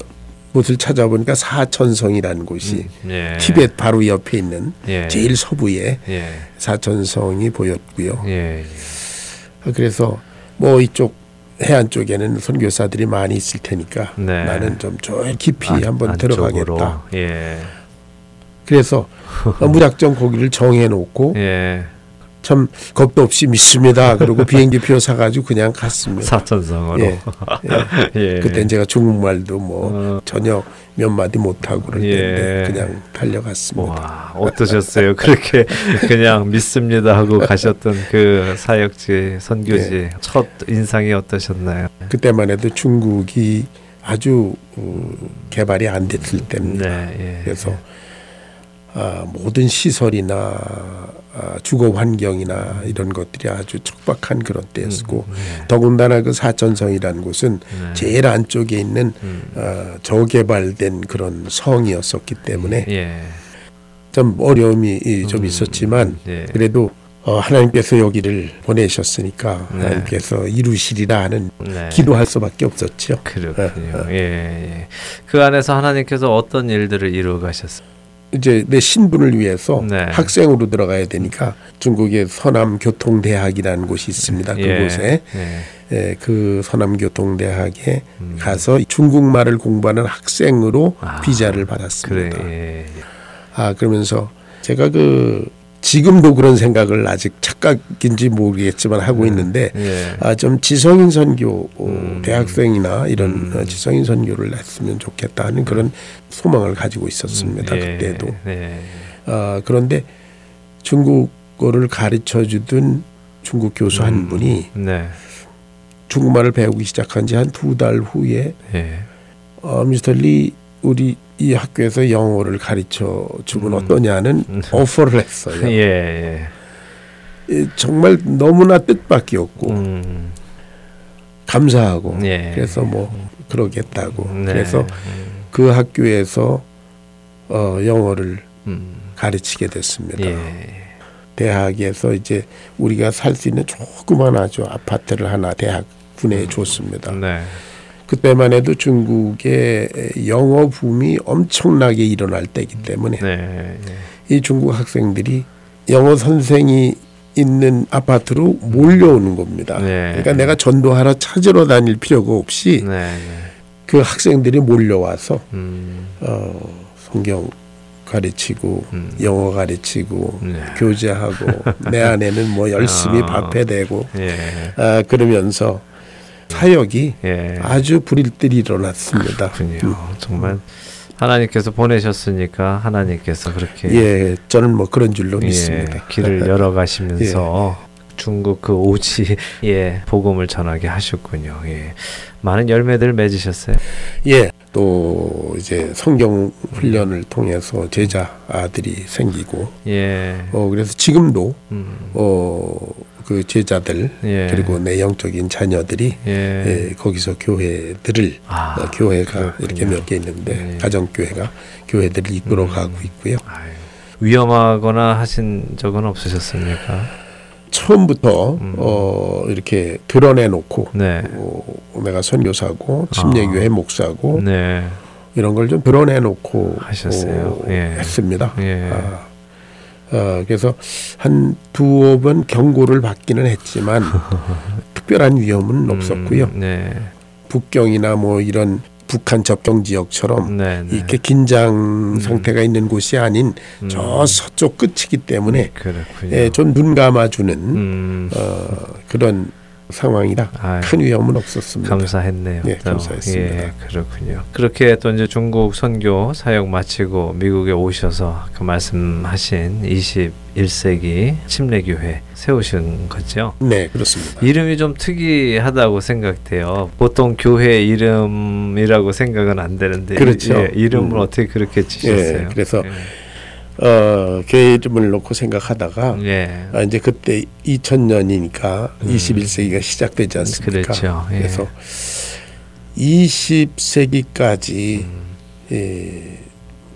곳을 찾아보니까 사천성이라는 곳이 음, 예. 티벳 바로 옆에 있는 예. 제일 서부에 예. 사천성이 보였고요. 예, 예. 그래서 뭐 이쪽 해안 쪽에는 선교사들이 많이 있을 테니까 네. 나는 좀 저 깊이 안, 한번 들어가겠다. 예. 그래서 무작정 거기를 정해놓고 참 겁도 없이 믿습니다. 그리고 비행기표 사가지고 그냥 갔습니다. 사천성으로. 예. 예. 예. 그땐 제가 중국말도 뭐 어. 전혀 몇 마디 못하고 그럴 예. 그냥 달려갔습니다. 와, 어떠셨어요? 그렇게 그냥 믿습니다 하고 가셨던 그 사역지 선교지 예. 첫 인상이 어떠셨나요? 그때만 해도 중국이 아주 어, 개발이 안 됐을 때입니다. 네, 예. 그래서 아, 모든 시설이나 아, 주거 환경이나 이런 것들이 아주 척박한 그런 때였고 음, 네. 더군다나 그 사천성이라는 곳은 네. 제일 안쪽에 있는 음. 어, 저개발된 그런 성이었었기 때문에 예. 좀 어려움이 좀 음, 있었지만 예. 그래도 어, 하나님께서 여기를 보내셨으니까 네. 하나님께서 이루시리라 하는 네. 기도할 수밖에 없었죠. 그렇군요. 어, 어. 예, 예. 그 안에서 하나님께서 어떤 일들을 이루어 가셨어요? 이제 내 신분을 위해서 네. 학생으로 들어가야 되니까 중국의 서남교통대학이라는 곳이 있습니다. 예. 그곳에 예. 예, 그 서남교통대학에 음. 가서 중국말을 공부하는 학생으로 아, 비자를 받았습니다. 그래, 예, 예. 아 그러면서 제가 그 지금도 그런 생각을 아직 착각인지 모르겠지만 하고 음. 있는데 예. 아, 좀 지성인 선교 어, 음. 대학생이나 이런 음. 어, 지성인 선교를 했으면 좋겠다는 그런 소망을 가지고 있었습니다. 음. 예. 그때도. 예. 아, 그런데 중국어를 가르쳐 주던 중국 교수 한 음. 분이 네. 중국말을 배우기 시작한 지 한 두 달 후에 예. 어, 미스터 리 우리 이 학교에서 영어를 가르쳐 주면 음. 어떠냐는 음. 오퍼를 했어요. 예, 예. 정말 너무나 뜻밖이었고 음. 감사하고 예. 그래서 뭐 그러겠다고 네. 그래서 그 학교에서 어, 영어를 음. 가르치게 됐습니다. 예. 대학에서 이제 우리가 살 수 있는 조그만 아주 아파트를 하나 대학 분해해 줬습니다. 네. 그때만 해도 중국의 영어 붐이 엄청나게 일어날 때이기 때문에 네. 이 중국 학생들이 영어 선생이 있는 아파트로 몰려오는 겁니다. 네. 그러니까 내가 전도하러 찾으러 다닐 필요가 없이 네. 네. 그 학생들이 몰려와서 음. 어, 성경 가르치고 음. 영어 가르치고 네. 교제하고 내 안에는 뭐 열심히 어. 밥해대고 예. 아, 그러면서 사역이 예. 아주 불일들이 일어났습니다. 그렇군요. 음. 정말 하나님께서 보내셨으니까 하나님께서 그렇게 예 저는 뭐 그런 줄로 예, 믿습니다. 길을 열어 가시면서 예. 중국 그 오지에 예, 복음을 전하게 하셨군요. 예. 많은 열매들 맺으셨어요? 예. 또 이제 성경 훈련을 통해서 제자 아들이 생기고 예. 어 그래서 지금도 음. 어 그 제자들 예. 그리고 내 영적인 자녀들이 예. 예 거기서 교회들을 아, 어, 교회가 그렇군요. 이렇게 몇 개 있는데 예. 가정 교회가 교회들을 이끌어 가고 음. 있고요. 아유. 위험하거나 하신 적은 없으셨습니까? 처음부터 음. 어, 이렇게 드러내놓고 네. 어, 내가 선교사고 침례교회 아. 목사고 네. 이런 걸 좀 드러내놓고 하셨어요. 어, 예. 했습니다. 예. 아, 어, 그래서 한 두어 번 경고를 받기는 했지만 특별한 위험은 음, 없었고요. 네. 북경이나 뭐 이런 북한 접경 지역처럼 네네. 네. 이렇게 긴장 음. 상태가 있는 곳이 아닌 음. 저 서쪽 끝이기 때문에 예, 좀 눈 감아주는 음. 어, 그런 상황이라 아유, 큰 위험은 없었습니다. 감사했네요. 네, 감사했습니다. 예, 그렇군요. 그렇게 또 이제 중국 선교 사역 마치고 미국에 오셔서 그 말씀하신 21세기 침례교회 세우신 거죠? 네, 그렇습니다. 이름이 좀 특이하다고 생각돼요. 보통 교회 이름이라고 생각은 안 되는데 그렇죠. 예, 이름을 음. 어떻게 그렇게 지셨어요? 예, 그래서 예. 어, 이름을 놓고 생각하다가 예. 아, 이제 그때 2000년이니까 음. 21세기가 시작되지 않습니까? 그렇죠. 예. 그래서 20세기까지 음. 예,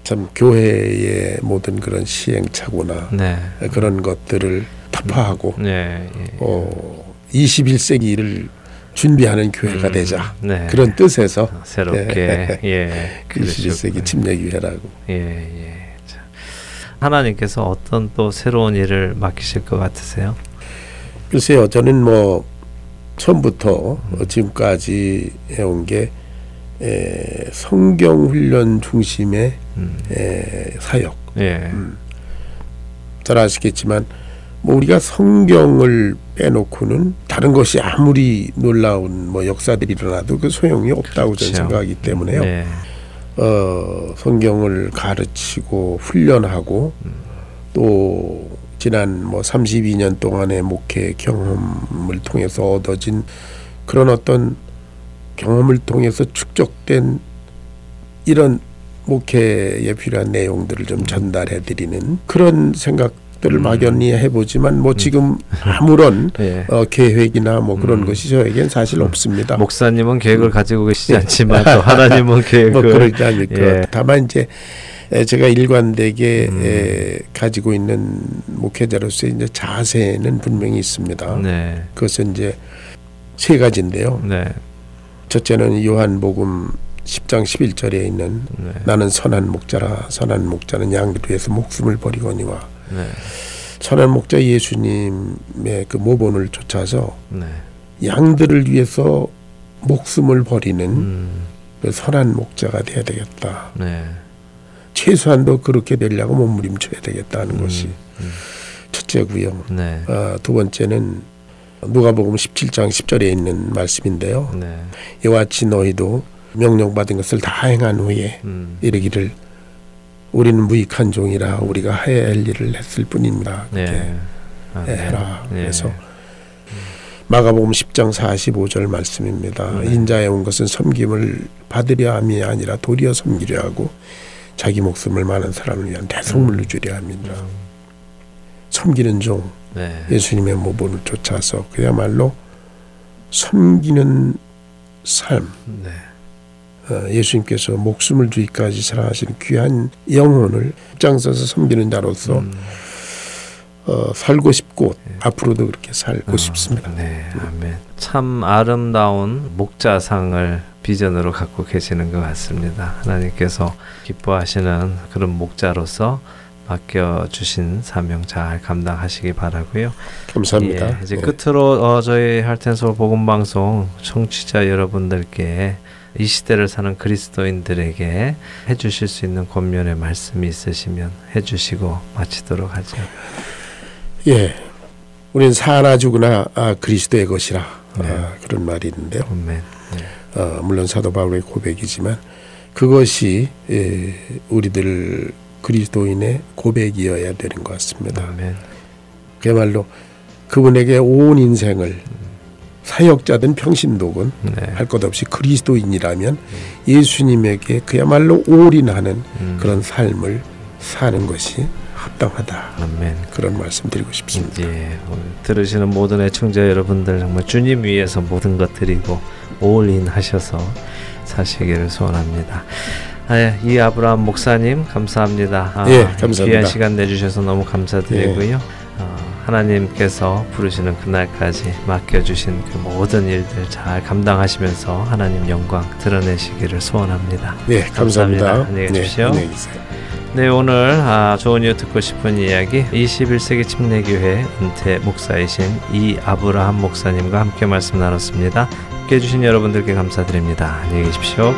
참 교회의 모든 그런 시행착오나 네. 그런 것들을 타파하고 음. 네. 예. 어, 21세기를 준비하는 교회가 음. 되자 네. 그런 뜻에서 새롭게 예, 21세기 침례 교회라고. 예, 예. 하나님께서 어떤 또 새로운 일을 맡기실 것 같으세요? 글쎄요, 저는 뭐 처음부터 음. 지금까지 해온 게 에, 성경 훈련 중심의 음. 에, 사역. 예. 음. 잘 아시겠지만 뭐 우리가 성경을 빼놓고는 다른 것이 아무리 놀라운 뭐 역사들이 일어나도 그 소용이 없다고 그렇죠. 저는 생각하기 때문에요. 네. 어, 성경을 가르치고 훈련하고 음. 또 지난 뭐 32년 동안의 목회 경험을 통해서 얻어진 그런 어떤 경험을 통해서 축적된 이런 목회에 필요한 내용들을 좀 전달해 드리는 그런 생각 것들을 음. 막연히 해보지만 뭐 음. 지금 아무런 네. 어, 계획이나 뭐 그런 음. 것이 저에겐 사실 음. 없습니다. 목사님은 계획을 가지고 계시지 네. 않지만 또 하나님은 계획을 뭐 그러지 않을까. 예. 다만 이제 제가 일관되게 음. 에, 가지고 있는 목회자로서의 이제 자세는 분명히 있습니다. 네. 그것은 이제 세 가지인데요. 네. 첫째는 요한복음 10장 11절에 있는 네. 나는 선한 목자라 선한 목자는 양들 위해서 목숨을 버리거니와 네. 선한 목자 예수님의 그 모본을 쫓아서 네. 양들을 위해서 목숨을 버리는 음. 그 선한 목자가 돼야 되겠다. 네. 최소한도 그렇게 되려고 몸부림쳐야 되겠다는 음. 것이 음. 첫째고요. 네. 아, 두 번째는 누가복음 17장 10절에 있는 말씀인데요. 네. 이와 같이 너희도 명령받은 것을 다 행한 후에 음. 이르기를 우리는 무익한 종이라 우리가 해야 할 일을 했을 뿐입니다. 네. 아, 네. 해라. 네. 그래서 마가복음 10장 45절 말씀입니다. 네. 인자에 온 것은 섬김을 받으려 함이 아니라 도리어 섬기려 하고 자기 목숨을 많은 사람을 위한 대성물로 음. 주려 합니다. 음. 섬기는 종 네. 예수님의 모본을 쫓아서 그야말로 섬기는 삶. 네. 어, 예수님께서 목숨을 주기까지 사랑하시는 귀한 영혼을 입장 서서 섬기는 자로서 음. 어, 살고 싶고 네. 앞으로도 그렇게 살고 어, 싶습니다. 네, 아멘. 참 아름다운 목자상을 비전으로 갖고 계시는 것 같습니다. 하나님께서 기뻐하시는 그런 목자로서 맡겨 주신 사명 잘 감당하시기 바라고요. 감사합니다. 예, 이제 네. 끝으로 어, 저희 할텐서 복음 방송 청취자 여러분들께 이 시대를 사는 그리스도인들에게 해주실 수 있는 권면의 말씀이 있으시면 해주시고 마치도록 하죠. 예, 우리는 사나 죽으나 아, 그리스도의 것이라 네. 아, 그런 말이 있는데요. 네. 어, 물론 사도 바울의 고백이지만 그것이 예, 우리들 그리스도인의 고백이어야 되는 것 같습니다. 아멘. 그야말로 그분에게 온 인생을 사역자든 평신도군 네. 할것 없이 그리스도인이라면 음. 예수님에게 그야말로 올인하는 음. 그런 삶을 사는 것이 합당하다. 아멘. 그런 말씀 드리고 싶습니다. 예, 들으시는 모든 애청자 여러분들 정말 주님 위해서 모든 것 드리고 올인하셔서 사시기를 소원합니다. 아, 예, 이 아브라함 목사님 감사합니다. 아, 예, 감사합니다. 귀한 시간 내주셔서 너무 감사드리고요. 예. 어, 하나님께서 부르시는 그날까지 맡겨주신 그 모든 일들 잘 감당하시면서 하나님 영광 드러내시기를 소원합니다. 네, 감사합니다. 감사합니다. 안녕히 계십시오. 네, 네, 오늘 아, 좋은 이유 듣고 싶은 이야기 21세기 침례교회 은퇴 목사이신 이 아브라함 목사님과 함께 말씀 나눴습니다. 함께 해주신 여러분들께 감사드립니다. 안녕히 계십시오.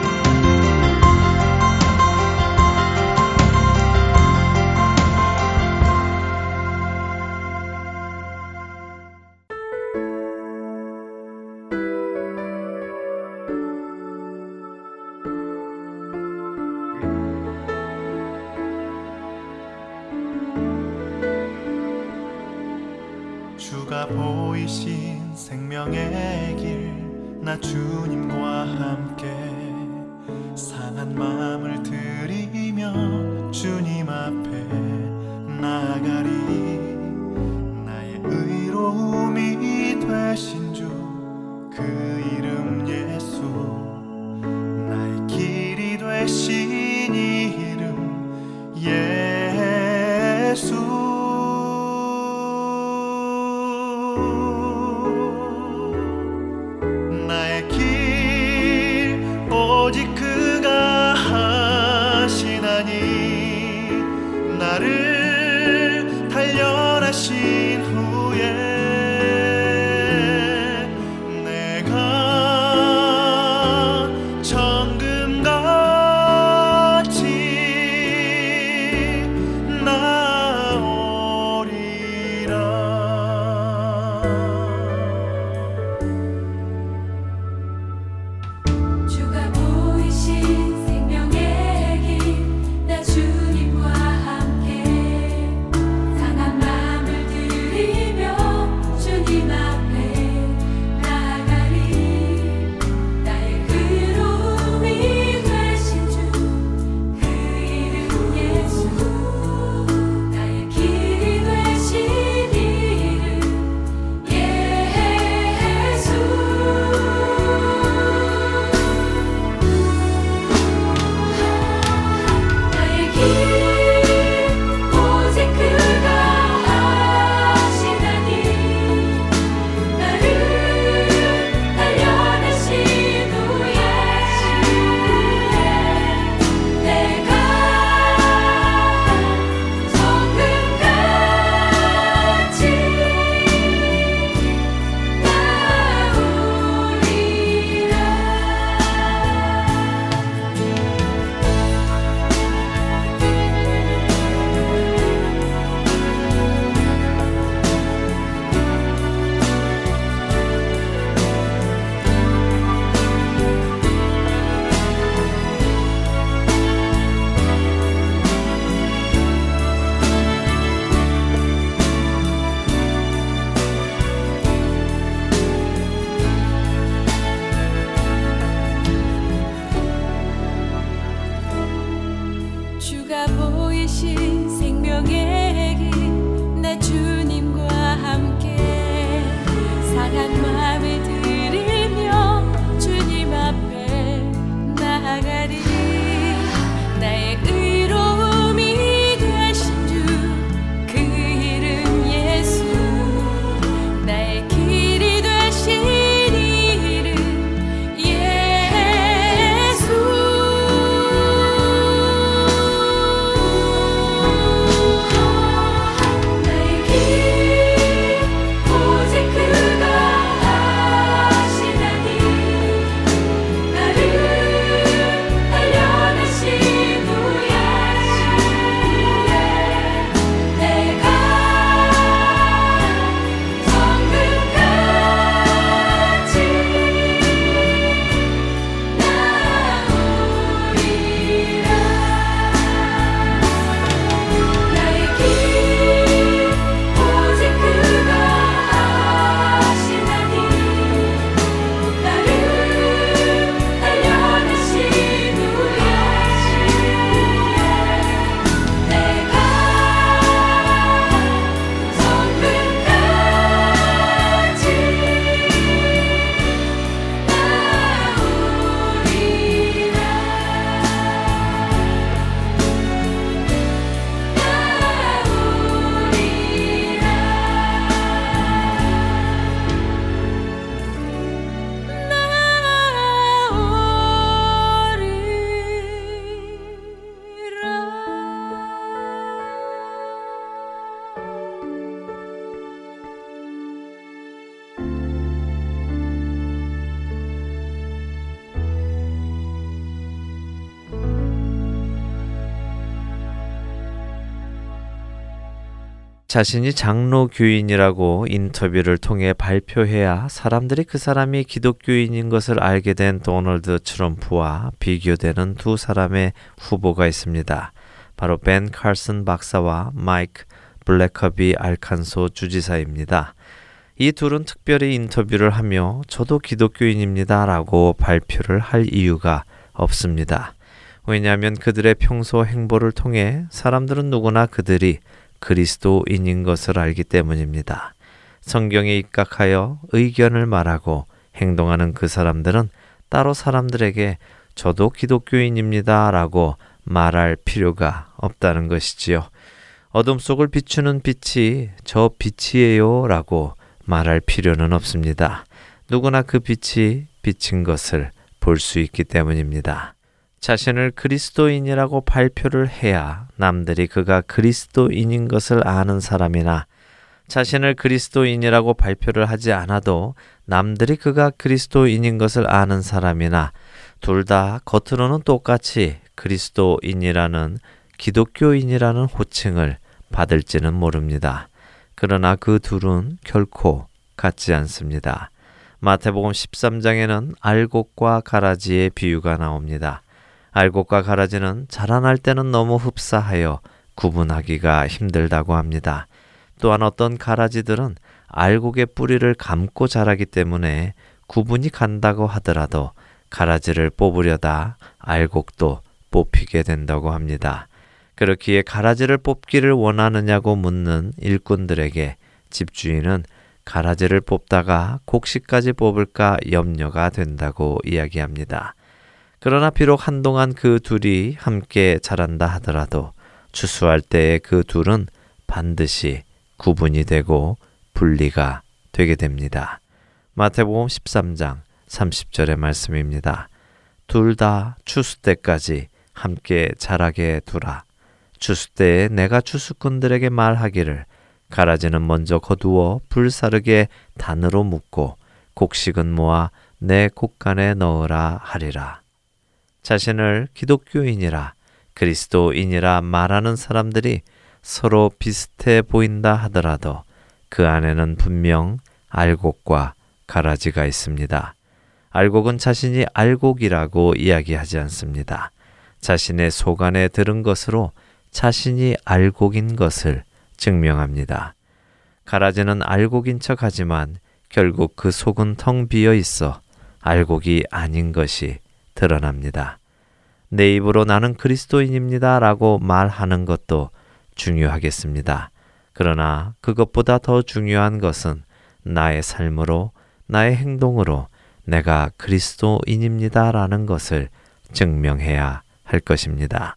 자신이 장로 교인이라고 인터뷰를 통해 발표해야 사람들이 그 사람이 기독교인인 것을 알게 된 도널드 트럼프와 비교되는 두 사람의 후보가 있습니다. 바로 벤 칼슨 박사와 마이크 블랙커비 알칸소 주지사입니다. 이 둘은 특별히 인터뷰를 하며 저도 기독교인입니다 라고 발표를 할 이유가 없습니다. 왜냐하면 그들의 평소 행보를 통해 사람들은 누구나 그들이 그리스도인인 것을 알기 때문입니다. 성경에 입각하여 의견을 말하고 행동하는 그 사람들은 따로 사람들에게 저도 기독교인입니다 라고 말할 필요가 없다는 것이지요. 어둠 속을 비추는 빛이 저 빛이에요 라고 말할 필요는 없습니다. 누구나 그 빛이 비친 것을 볼 수 있기 때문입니다. 자신을 그리스도인이라고 발표를 해야 남들이 그가 그리스도인인 것을 아는 사람이나 자신을 그리스도인이라고 발표를 하지 않아도 남들이 그가 그리스도인인 것을 아는 사람이나 둘 다 겉으로는 똑같이 그리스도인이라는 기독교인이라는 호칭을 받을지는 모릅니다. 그러나 그 둘은 결코 같지 않습니다. 마태복음 13장에는 알곡과 가라지의 비유가 나옵니다. 알곡과 가라지는 자라날 때는 너무 흡사하여 구분하기가 힘들다고 합니다. 또한 어떤 가라지들은 알곡의 뿌리를 감고 자라기 때문에 구분이 간다고 하더라도 가라지를 뽑으려다 알곡도 뽑히게 된다고 합니다. 그렇기에 가라지를 뽑기를 원하느냐고 묻는 일꾼들에게 집주인은 가라지를 뽑다가 곡식까지 뽑을까 염려가 된다고 이야기합니다. 그러나 비록 한동안 그 둘이 함께 자란다 하더라도 추수할 때에 그 둘은 반드시 구분이 되고 분리가 되게 됩니다. 마태복음 13장 30절의 말씀입니다. 둘 다 추수 때까지 함께 자라게 두라. 추수 때에 내가 추수꾼들에게 말하기를 가라지는 먼저 거두어 불사르게 단으로 묶고 곡식은 모아 내 곡간에 넣으라 하리라. 자신을 기독교인이라 그리스도인이라 말하는 사람들이 서로 비슷해 보인다 하더라도 그 안에는 분명 알곡과 가라지가 있습니다. 알곡은 자신이 알곡이라고 이야기하지 않습니다. 자신의 속 안에 들은 것으로 자신이 알곡인 것을 증명합니다. 가라지는 알곡인 척 하지만 결국 그 속은 텅 비어 있어 알곡이 아닌 것이 드러납니다. 내 입으로 나는 그리스도인입니다 라고 말하는 것도 중요하겠습니다. 그러나 그것보다 더 중요한 것은 나의 삶으로, 나의 행동으로 내가 그리스도인입니다 라는 것을 증명해야 할 것입니다.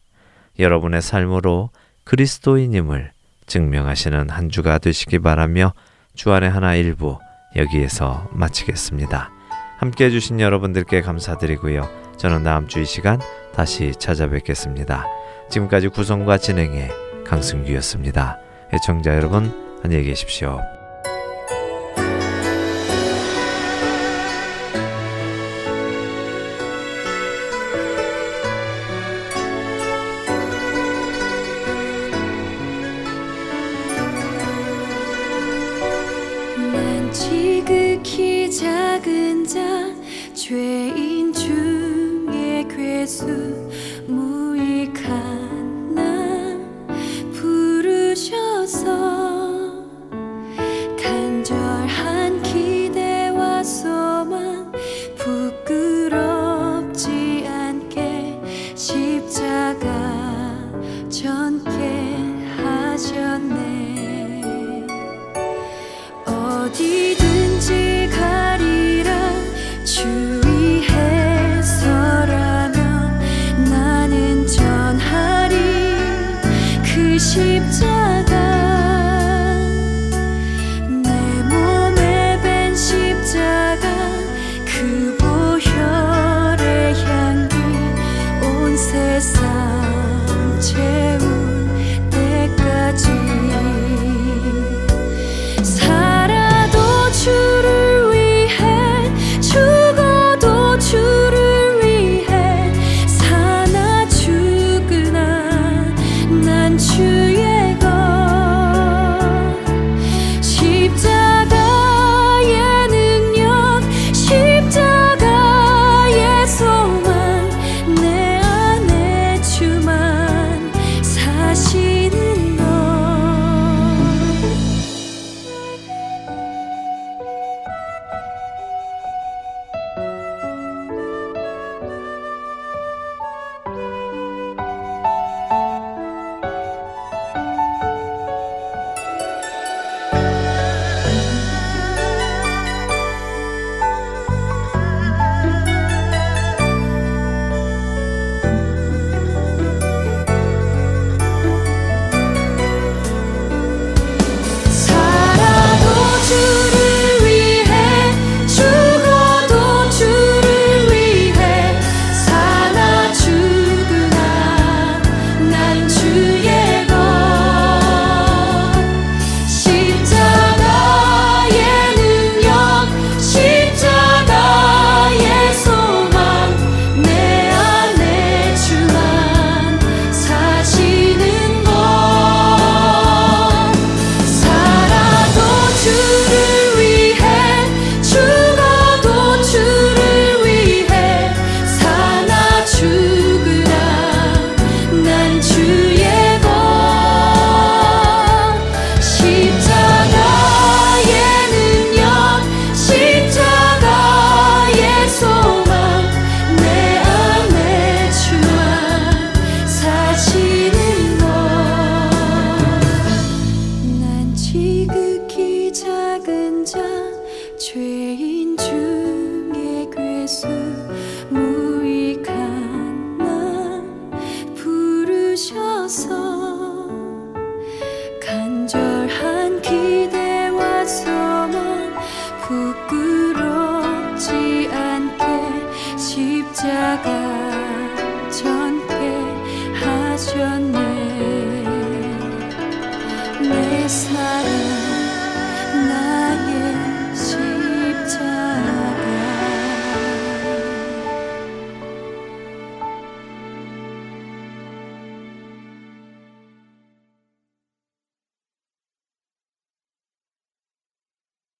여러분의 삶으로 그리스도인임을 증명하시는 한 주가 되시기 바라며 주안의 하나 일부 여기에서 마치겠습니다. 함께 해주신 여러분들께 감사드리고요. 저는 다음 주 이 시간 다시 찾아뵙겠습니다. 지금까지 구성과 진행의 강승규였습니다. 애청자 여러분 안녕히 계십시오.